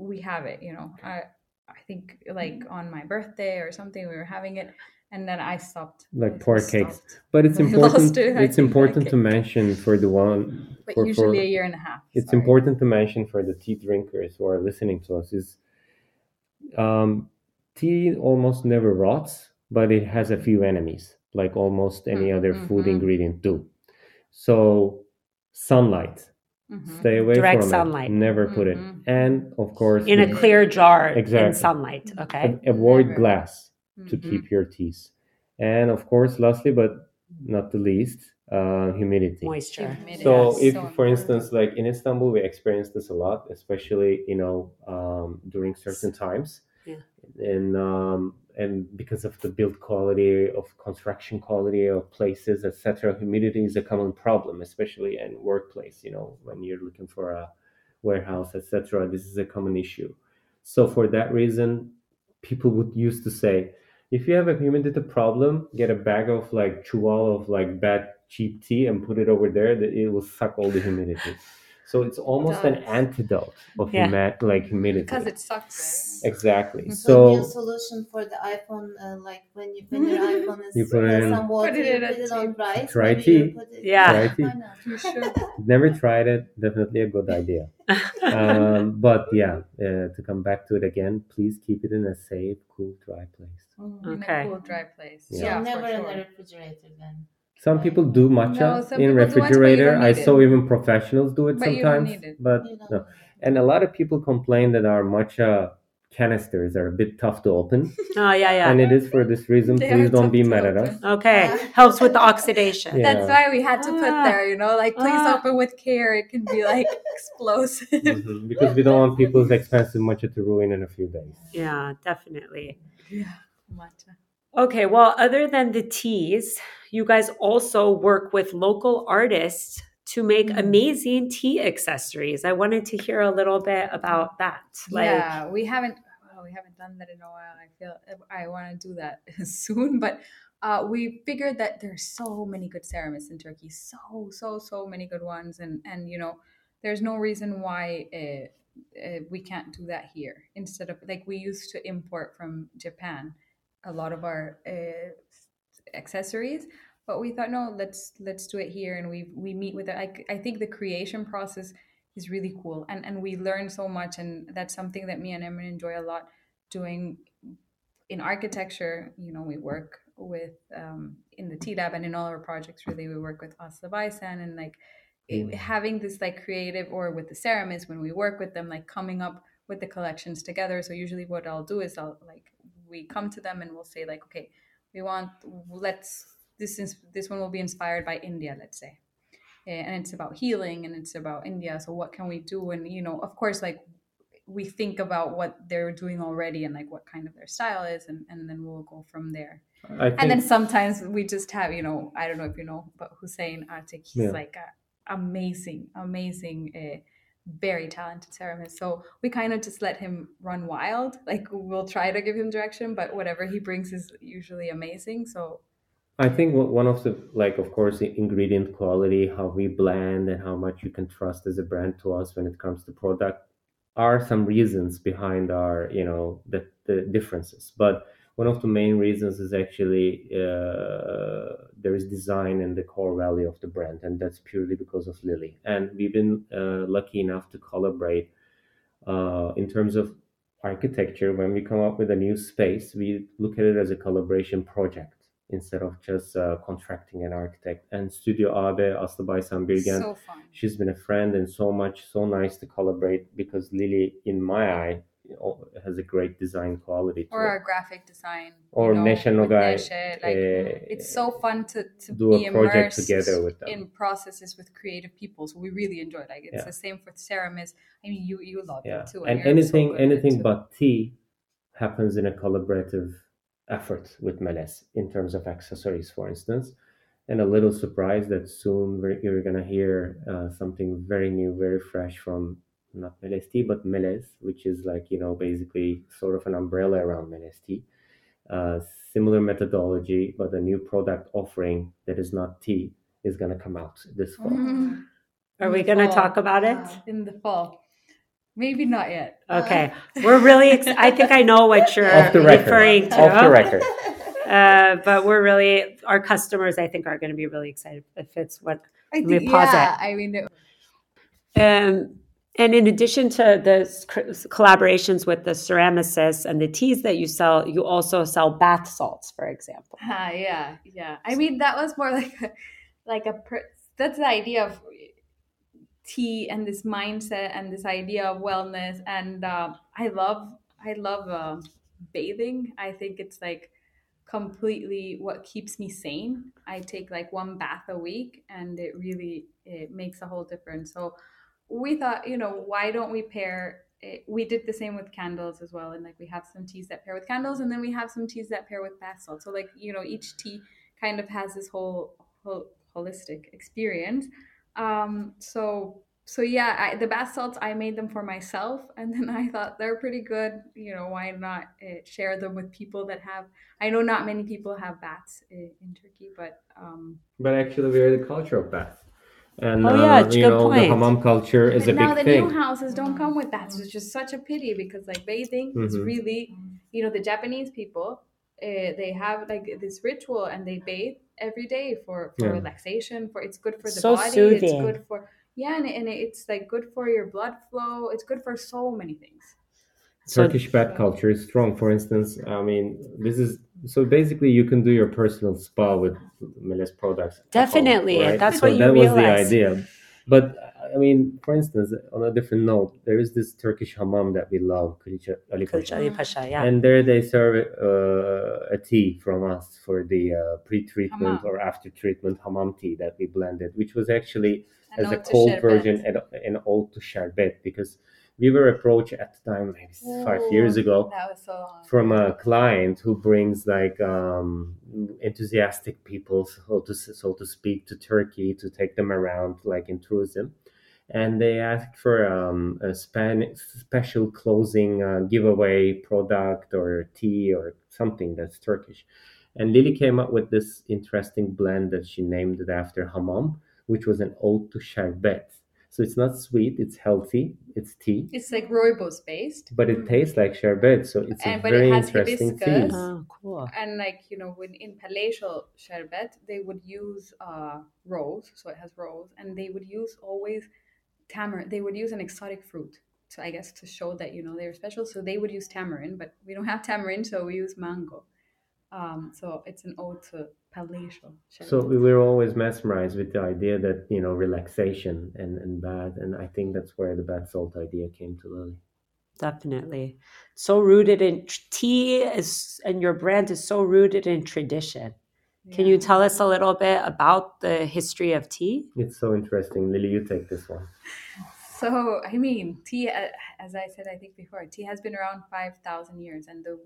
we have it, you know. I, I think like on my birthday or something, we were having it. And then I stopped. Like poor stopped. cakes. But it's important. it, It's important to mention for the one. But for, usually for- a year and a half. it's sorry. important to mention for the tea drinkers who are listening to us is um, tea almost never rots, but it has a few enemies, like almost any Mm, other food mhm. ingredient do. So sunlight, Mhm. stay away from Direct from sunlight. it. Never put it, Mhm. and of course, In a the- clear jar in sunlight. Okay. a- avoid Never. glass to Mhm. keep your teas, and of course, lastly but not the least, uh, humidity. Moisture. Humidity. So Yes, if, so for important. instance, like in Istanbul, we experience this a lot, especially you know um, during certain times, Yeah. and um, and because of the build quality of construction quality of places, etc. Humidity is a common problem, especially in workplace. You know, when you're looking for a warehouse, etc. This is a common issue. So for that reason, people would used to say, if you have a humidity problem, get a bag of like chuval of like bad cheap tea and put it over there. That it will suck all the humidity. So it's almost an antidote of Yeah. huma- like humidity. Because it sucks. Right? exactly. So, new So solution for the iPhone, uh, like when you when your iPhone is You put in- some water, Put it you in a put it on tea. rice. Try maybe you tea. put it- Yeah. Try tea. Why not? Never tried it. Definitely a good idea. um, but yeah, uh, to come back to it again, please keep it in a safe, cool, dry place. Mm. In Okay. a cool, dry place. Yeah. So Yeah, never for in the refrigerator then. Some people do matcha No, some in people do matcha, refrigerator. I saw it. even professionals do it But sometimes. it. But You don't no. And a lot of people complain that our matcha canisters are a bit tough to open. Oh yeah, yeah. And it is for this reason. They Please don't be mad at us. Okay. Helps with the oxidation. Yeah. That's why we had to put Ah. there, you know, like please Ah. open with care. It can be like explosive. Mhm, Because we don't want people's expensive matcha to ruin in a few days. Yeah, definitely. yeah, matcha. Okay, well, other than the teas, you guys also work with local artists to make Mm. amazing tea accessories. I wanted to hear a little bit about that. Like, yeah, we haven't well, we haven't done that in a while. I feel I want to do that soon, but uh, we figured that there's so many good ceramics in Turkey, so so so many good ones, and and you know, there's no reason why uh, uh, we can't do that here. Instead of like we used to import from Japan a lot of our uh, accessories, but we thought no let's let's do it here and we we meet with it I, I think the creation process is really cool and and we learn so much and that's something that me and Emre enjoy a lot doing in architecture. You know we work with um, in the T lab and in all our projects really we work with Aslı Baysan and like it, having this like creative or with the ceramists when we work with them like coming up with the collections together. So usually what I'll do is I'll like we come to them and we'll say like okay we want let's this is this one will be inspired by India let's say. And it's about healing and it's about India so what can we do? And you know of course like we think about what they're doing already and like what kind of their style is and, and then we'll go from there. Think, and then sometimes we just have you know i don't know if you know but hussein atik he's Yeah. like a amazing amazing uh, very talented ceramist so we kind of just let him run wild. Like we'll try to give him direction but whatever he brings is usually amazing. So I think one of the like, of course, the ingredient quality, how we blend, and how much you can trust as a brand to us when it comes to product, are some reasons behind our, you know, the the differences. But one of the main reasons is actually uh, there is design and the core value of the brand, and that's purely because of Lily. And we've been uh, lucky enough to collaborate uh, in terms of architecture. When we come up with a new space, we look at it as a collaboration project instead of just uh, contracting an architect. And Studio Abe, Aslı Baysan Birgen, so she's been a friend and so much, so nice to collaborate because Lily, in my eye, has a great design quality to or our graphic design Or you know, Nogay, like uh, it's so fun to, to do a be project together with them. in processes with creative people. So we really enjoy it. Like it's Yeah. the same for ceramists i mean you you love yeah. it too and so anything good at it anything but tea happens in a collaborative effort with Melez in terms of accessories for instance. And a little surprise that soon we're, you're gonna hear uh, something very new very fresh from not Melez tea but Melez which is like you know basically sort of an umbrella around Melez tea uh, similar methodology but a new product offering that is not tea is gonna come out this fall Mhm. Are In we going to talk about it? Wow. in the fall maybe not yet Okay. We're really, ex- I think I know what you're off the record referring to. off the record Uh, but we're really, our customers, I think, are going to be really excited if it's what. i me think pause yeah i mean it- Um, and in addition to the collaborations with the ceramicists and the teas that you sell, you also sell bath salts, for example. Ah, yeah, yeah. I mean, that was more like a, like a. That's the idea of tea and this mindset and this idea of wellness. And um, I love, I love uh, bathing. I think it's like completely what keeps me sane. I take like one bath a week, and it really it makes a whole difference. So we thought, you know, why don't we pair? It, we did the same with candles as well, and like we have some teas that pair with candles, and then we have some teas that pair with bath salt. So like you know, each tea kind of has this whole, whole holistic experience. Um, so so yeah, I, the bath salts I made them for myself, and then I thought they're pretty good. You know, why not uh, share them with people that have? I know not many people have baths in, in Turkey, but um, But actually, we are the culture of bath. And Oh, yeah, uh, it's a you good know, point. the hammam culture is but a now big the thing. new houses don't come with baths, which is such a pity because like bathing is Mhm. really, you know, the Japanese people. Uh, they have like this ritual and they bathe every day for, for Yeah. relaxation for it's good for the So body it's good for yeah and, and it's like good for your blood flow it's good for so many things So Turkish bath culture is strong. For instance, I mean, this is so basically you can do your personal spa with Melez products. at home, Definitely, right? that's So what you that was the idea. But I mean, for instance, on a different note, there is this Turkish hammam that we love, Kılıç Ali Paşa. Ali Paşa, yeah. And there they serve uh, a tea from us for the uh, pre-treatment Hammam. or after-treatment hammam tea that we blended, which was actually And as a cold version and an old to sherbet because we were approached at the time maybe five years ago so from a client who brings like um, enthusiastic people so to so to speak to Turkey to take them around like in tourism. And they asked for um, a span- special closing uh, giveaway product or tea or something that's Turkish. And Lily came up with this interesting blend that she named it after hammam which was an ode to sherbet So it's not sweet, it's healthy, it's tea, It's like rooibos based. but it tastes like sherbet. So it's And- a but it very has interesting hibiscus. theme. Oh, cool. And like you know, when in palatial sherbet, they would use uh, rose, so it has rose, and they would use always tamarind. They would use an exotic fruit, so I guess to show that you know they're special. So they would use tamarind, but we don't have tamarind, so we use mango. Um, so it's an ode to palatial. So we were always mesmerized with the idea that, you know, relaxation and, and bad. And I think that's where the bad salt idea came to Lily. Definitely. So rooted in tea is and your brand is so rooted in tradition. Can you tell us a little bit about the history of tea? It's so interesting. Lily, you take this one. So I mean, tea, uh, as I said, I think before, tea has been around five thousand years, and the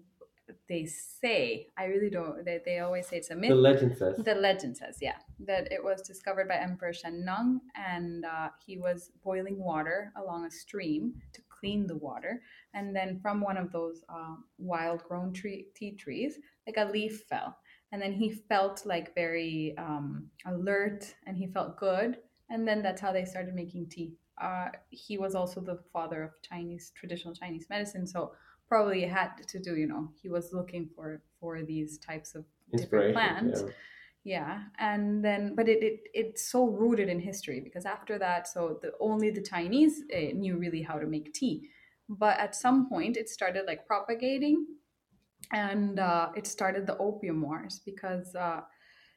they say I really don't. They, they always say it's a myth. The legend says. The legend says, yeah, that it was discovered by Emperor Shennong, and uh, he was boiling water along a stream to clean the water, and then from one of those uh, wild-grown tree tea trees, like a leaf fell, and then he felt like very um, alert, and he felt good, and then that's how they started making tea. Uh, he was also the father of Chinese traditional Chinese medicine, so probably had to do, you know, he was looking for for these types of different plants yeah. yeah and then but it, it it's so rooted in history because after that so the only the chinese uh, knew really how to make tea. But at some point it started like propagating and uh, it started the opium wars because uh,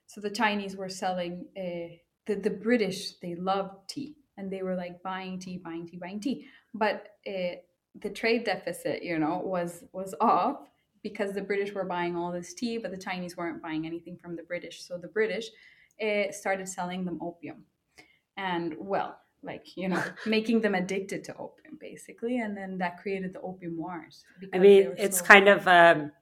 so the chinese were selling uh, the, the british they loved tea and they were like buying tea buying tea buying tea. But uh, the trade deficit you know was was off because the British were buying all this tea, but the Chinese weren't buying anything from the British. So the British uh, started selling them opium. And well, like, you know, making them addicted to opium, basically. And then that created the opium wars. I mean, it's so- kind of um,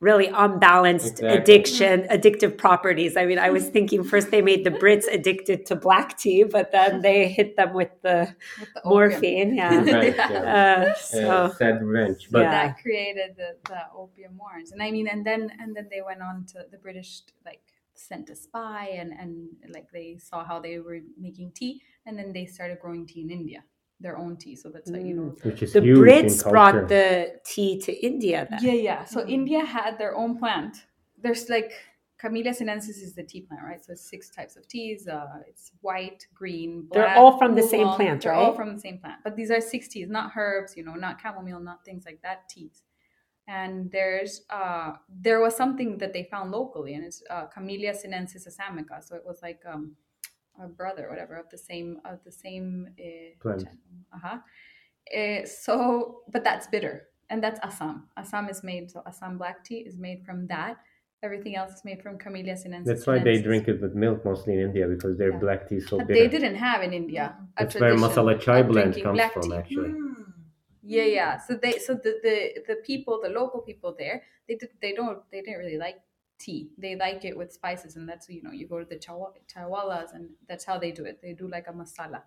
really unbalanced Exactly. addiction, addictive properties. I mean, I was thinking first they made the Brits addicted to black tea, but then they hit them with the with the morphine. Yeah. Right, yeah. Uh, so, Uh, sad revenge. But Yeah. that created the, the opium wars and i mean and then and then they went on to the british like sent a spy and and like they saw how they were making tea and then they started growing tea in india their own tea so that's how you know which is the huge Brits culture. brought the tea to India then. yeah yeah so Mm. india had their own plant there's like camellia sinensis is the tea plant right so it's six types of teas uh it's white green black They're all from the same oolong. plant, they're all right? from the same plant but these are six teas not herbs you know not chamomile not things like that teas and there's uh there was something that they found locally and it's uh, camellia sinensis assamica so it was like um a brother whatever of the same of the same uh, uh-huh uh, so but that's bitter and that's assam assam is made so assam black tea is made from that everything else is made from camellia sinensis That's why they drink it with milk mostly in India because their Yeah. black tea is so but bitter. they didn't have in india That's where masala chai blend comes from, tea. actually. Hmm. Yeah, yeah. So they, so the the the people, the local people there, they did, they don't, they didn't really like tea. They like it with spices, and that's you know, you go to the chawa, chawalas, and that's how they do it. They do like a masala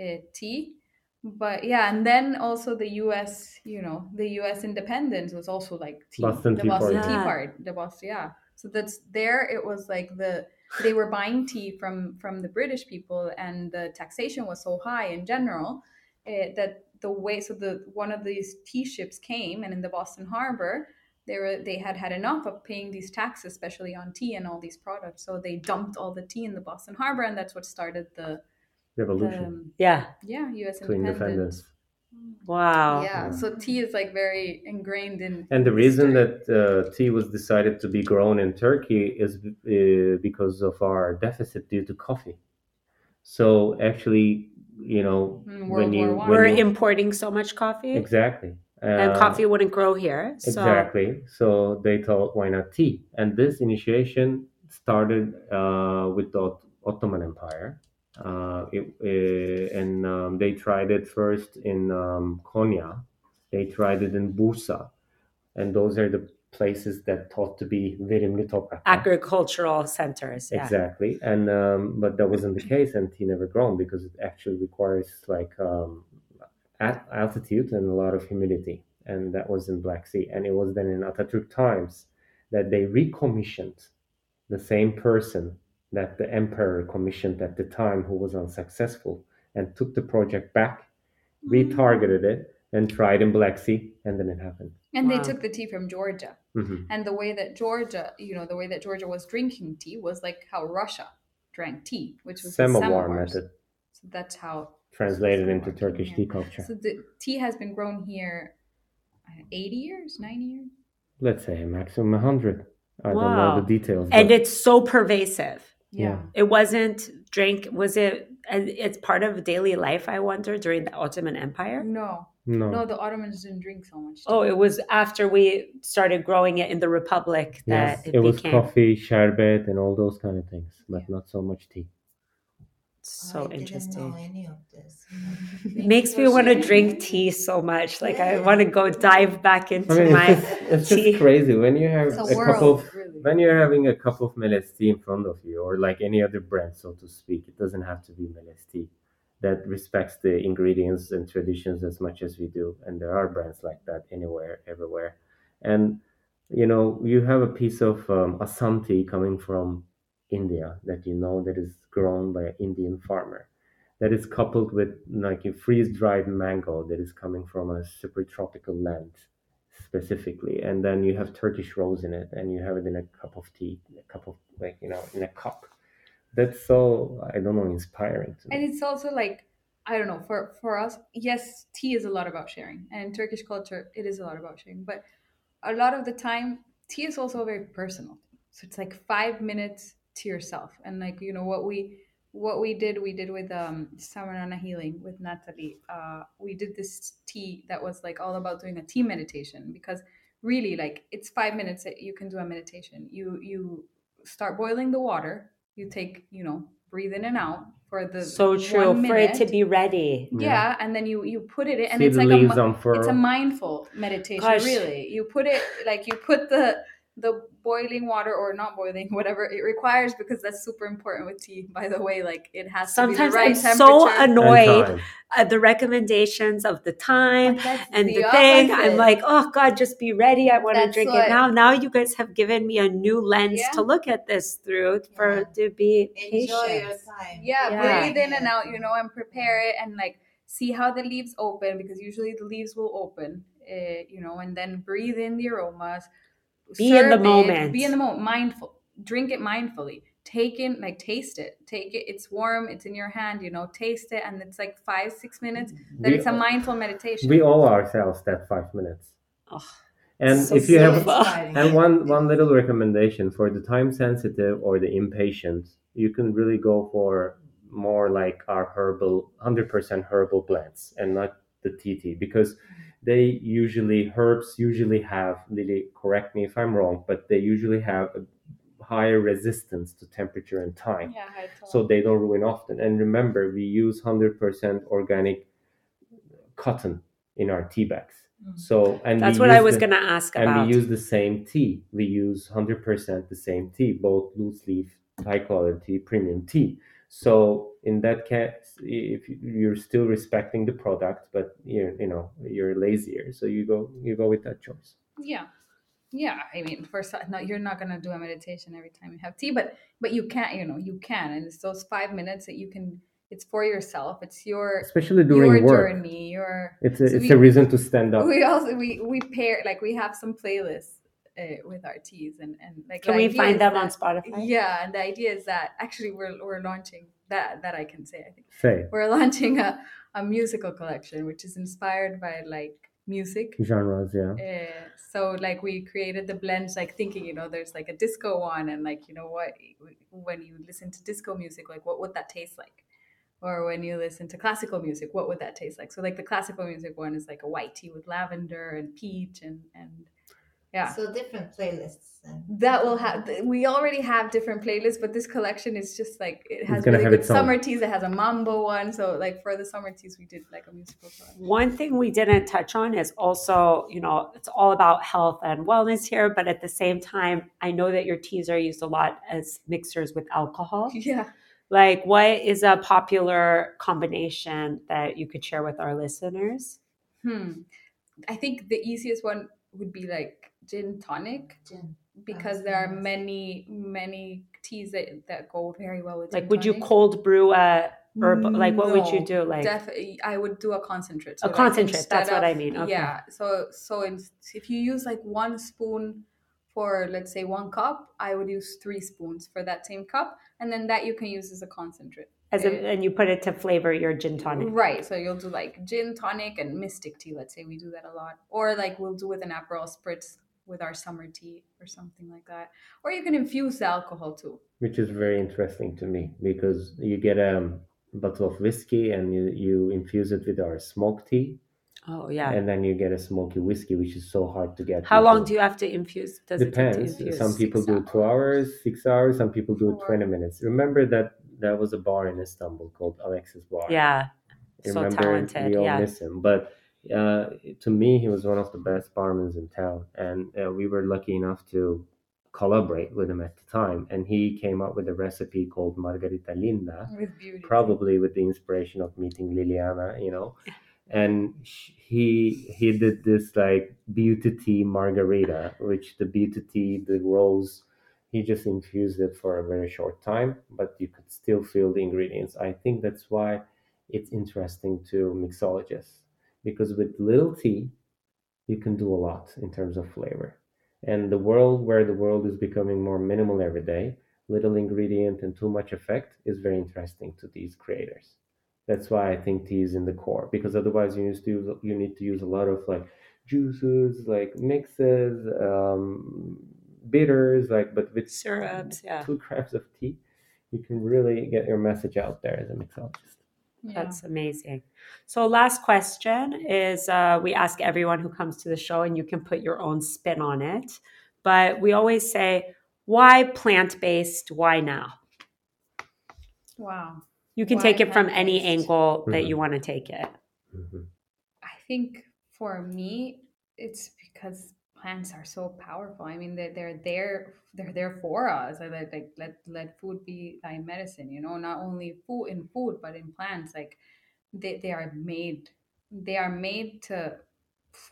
uh, tea. But yeah, and then also the U.S. You know, the U.S. independence was also like tea. Boston the Tea Boston Party. Tea Yeah. Party. The Boston, yeah. So that's there. It was like the they were buying tea from from the British people, and the taxation was so high in general eh, that the way so the one of these tea ships came and in the Boston harbor they were they had had enough of paying these taxes especially on tea and all these products so they dumped all the tea in the Boston harbor and that's what started the, the Revolution um, Yeah. yeah US independence independence. Wow. yeah so tea is like very ingrained in And the reason history. that uh, tea was decided to be grown in Turkey is uh, because of our deficit due to coffee. So actually, you know, Mm, when you when We're you- importing so much coffee, exactly and Uh, coffee wouldn't grow here. So Exactly. So they thought, why not tea? And this initiation started uh, with the Ot- Ottoman Empire. Uh, it, uh, and um, they tried it first in um, Konya. They tried it in Bursa. And those are the places that thought to be verimli topraklar. agricultural centers. Yeah. Exactly, and um, but that wasn't the case, and tea never grown because it actually requires like um, at altitude and a lot of humidity, and that was in Black Sea, and it was then in Ataturk times that they recommissioned the same person that the emperor commissioned at the time who was unsuccessful, and took the project back, retargeted it, and tried in Black Sea, and then it happened. And Wow. they took the tea from Georgia. hmm And the way that Georgia, you know, the way that Georgia was drinking tea was like how Russia drank tea, which was the Samovar method So that's how. Translated Samovar into Turkish here. tea culture. So the tea has been grown here uh, 80 years, 90 years. Let's say a maximum 100. I don't know the details. And but- it's so pervasive. Yeah. It wasn't drink. Was it? And it's part of daily life. I wonder during the Ottoman Empire. No, no. no, the Ottomans didn't drink so much. tea. Oh, it was after we started growing it in the Republic that Yes, it, it was became coffee, sherbet, and all those kind of things, but Yeah. not so much tea. So I interesting. Didn't know any of this. It makes me want to drink tea so much. Like I want to go dive back into I mean, my. it's just, it's just tea. crazy when you have It's a a, world, couple of really. when you're having a cup of Melez tea in front of you, or like any other brand, so to speak. It doesn't have to be Melez tea that respects the ingredients and traditions as much as we do, and there are brands like that anywhere, everywhere. And you know, you have a piece of um, Assam tea coming from India that you know that is grown by an Indian farmer. That is coupled with like a freeze-dried mango that is coming from a super tropical land specifically and then you have turkish rose in it and you have it in a cup of tea a cup of like you know in a cup that's so i don't know inspiring and it's also like i don't know for for us yes tea is a lot about sharing and in turkish culture it is a lot about sharing but a lot of the time tea is also very personal so it's like five minutes to yourself and like you know what we what we did we did with um samarana healing with natalie uh we did this tea that was like all about doing a tea meditation because really like it's five minutes that you can do a meditation you you start boiling the water you take you know breathe in and out for the So true one for it to be ready. yeah. and then you you put it in and See it's like a leaves mi- unfurl. it's a mindful meditation Gosh. really you put it like you put the the boiling water or not boiling whatever it requires because that's super important with tea by the way like it has Sometimes to be I'm the right so temperature. And annoyed at the recommendations of the time and the, the thing. I'm like, oh God, just be ready. I want to drink what- it now. Now you guys have given me a new lens Yeah. to look at this through for Yeah. to be Enjoy your patient. time. yeah, Yeah. breathe in and out you know and prepare it and like see how the leaves open because usually the leaves will open uh, you know and then breathe in the aromas Be in the serve it, moment. be in the moment mindful drink it mindfully take in like taste it take it it's warm it's in your hand you know taste it and it's like five six minutes then we, it's a mindful meditation we owe ourselves that five minutes Oh, and so if you have beautiful. inspiring. and one one little recommendation for the time sensitive or the impatient you can really go for more like our herbal 100% herbal blends and not the tt because mm-hmm. They usually herbs usually have lily correct me if i'm wrong but they usually have a higher resistance to temperature and time yeah so they don't ruin often and remember we use 100% organic cotton in our tea bags Mm. so and That's what I was going to ask and about. And we use the same tea. We use 100% the same tea, both loose leaf, high quality, premium tea. So in that case, if you're still respecting the product, but you're you know you're lazier, so you go you go with that choice. yeah yeah i mean first no you're not going to do a meditation every time you have tea but but you can't. you know you can and it's those five minutes that you can it's for yourself it's your Especially during your work, journey your it's a, So it's we- a reason to stand up. we also we we pair like we have some playlists uh, with our teas and and like Can we find is them on Spotify? yeah and the idea is that actually we're we're launching that that i can say i think. Say. We're launching a, a musical collection which is inspired by like music. Genres, yeah. uh, so like we created the blends like thinking you know there's like a disco one and like you know what when you listen to disco music like what would that taste like? Or when you listen to classical music what would that taste like? So like the classical music one is like a white tea with lavender and peach and and yeah So different playlists. And that will have we already have different playlists but this collection is just like it has really have good its summer teas it has a mambo one so like for the summer teas we did like a musical collection One thing we didn't touch on is also, you know, it's all about health and wellness here, but at the same time, I know that your teas are used a lot as mixers with alcohol. yeah Like, what is a popular combination that you could share with our listeners? Hmm. I think the easiest one would be like gin tonic Gin. because oh, there are many many teas that, that go very well with it. Like, gin would you cold brew a herbal? Like, what would you do? Like, Def- I would do a concentrate. A like, concentrate, that's instead what I mean, okay. Yeah. So so in, if you use like one spoon for let's say one cup, I would use three spoons for that same cup, and then that you can use as a concentrate. as a, eh, and you put it to flavor your gin tonic. Right. So you'll do like gin tonic and mystic tea. Let's say we do that a lot, or like we'll do with an Aperol spritz with our summer tea or something like that. Or you can infuse the alcohol too. which is very interesting to me because you get um, a bottle of whiskey and you, you infuse it with our smoke tea Oh yeah. and then you get a smoky whiskey which is so hard to get How long do you have to infuse? Does it depends take to infuse? some people Six do two hours six hours some people do Four. 20 minutes remember that there was a bar in istanbul called alexis bar Yeah. So talented. we all Yeah. miss him but uh, to me he was one of the best barmans in town and uh, we were lucky enough to collaborate with him at the time and he came up with a recipe called margarita linda With probably with the inspiration of meeting liliana you know? And he he did this like beauty tea margarita which the beauty tea the rose he just infused it for a very short time but you could still feel the ingredients. I think that's why it's interesting to mixologists because with little tea you can do a lot in terms of flavor. And the world where the world is becoming more minimal every day little ingredient and too much effect is very interesting to these creators. That's why i think tea is in the core because otherwise you used to use, you need to use a lot of like juices like mixes um bitters like but with Syrups, yeah. two grams of tea you can really get your message out there as a mixologist Yeah. That's amazing. So, last question is uh, we ask everyone who comes to the show, and you can put your own spin on it. But we always say, why plant based? Why now? Wow. You can Why take it from any plant-based? angle that Mhm. you want to take it. Mhm. I think for me, it's because plants are so powerful. I mean, they're, they're there. They're there for us. Like, like let let food be thy medicine. You know, not only food in food, but in plants. Like they, they are made. They are made to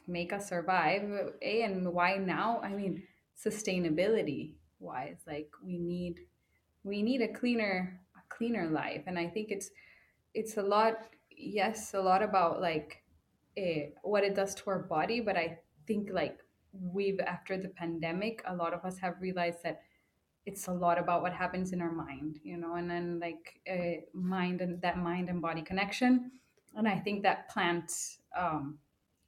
make us survive. A and why now? I mean, sustainability wise, like we need we need a cleaner a cleaner life, and I think it's it's a lot. Yes, a lot about like eh, what it does to our body but i think like we've after the pandemic a lot of us have realized that it's a lot about what happens in our mind you know and then like uh, mind and that mind and body connection and i think that plants um,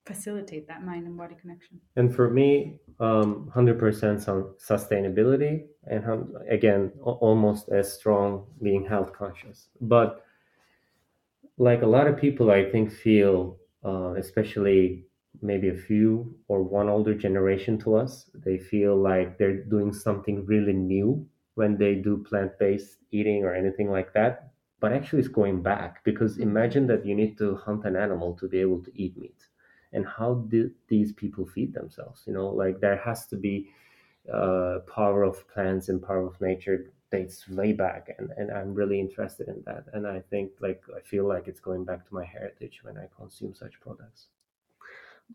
facilitate that mind and body connection And for me, um, 100% on sustainability, and again, almost as strong being health conscious. But like a lot of people, I think, feel, uh, especially maybe a few or one older generation to us, they feel like they're doing something really new when they do plant based eating or anything like that. But actually, it's going back because imagine that you need to hunt an animal to be able to eat meat. And how do these people feed themselves you know? Like there has to be uh, power of plants and power of nature dates way back and, and i'm really interested in that. And i think like i feel like it's going back to my heritage when i consume such products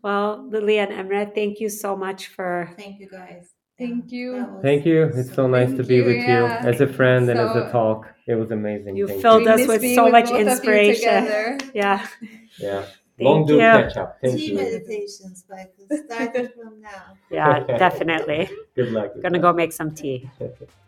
Well, Lily and Emre, thank you so much for. Thank you guys. Thank you. thank you it's so nice to be you, with you as a friend and as a talk it was amazing You Thank filled We us with so with much both of you inspiration. Yeah. yeah Thank long do you. catch up thank Tea you meditations, Michael, starting from now. Yeah, definitely. good luck with Gonna that. go make some tea. Okay.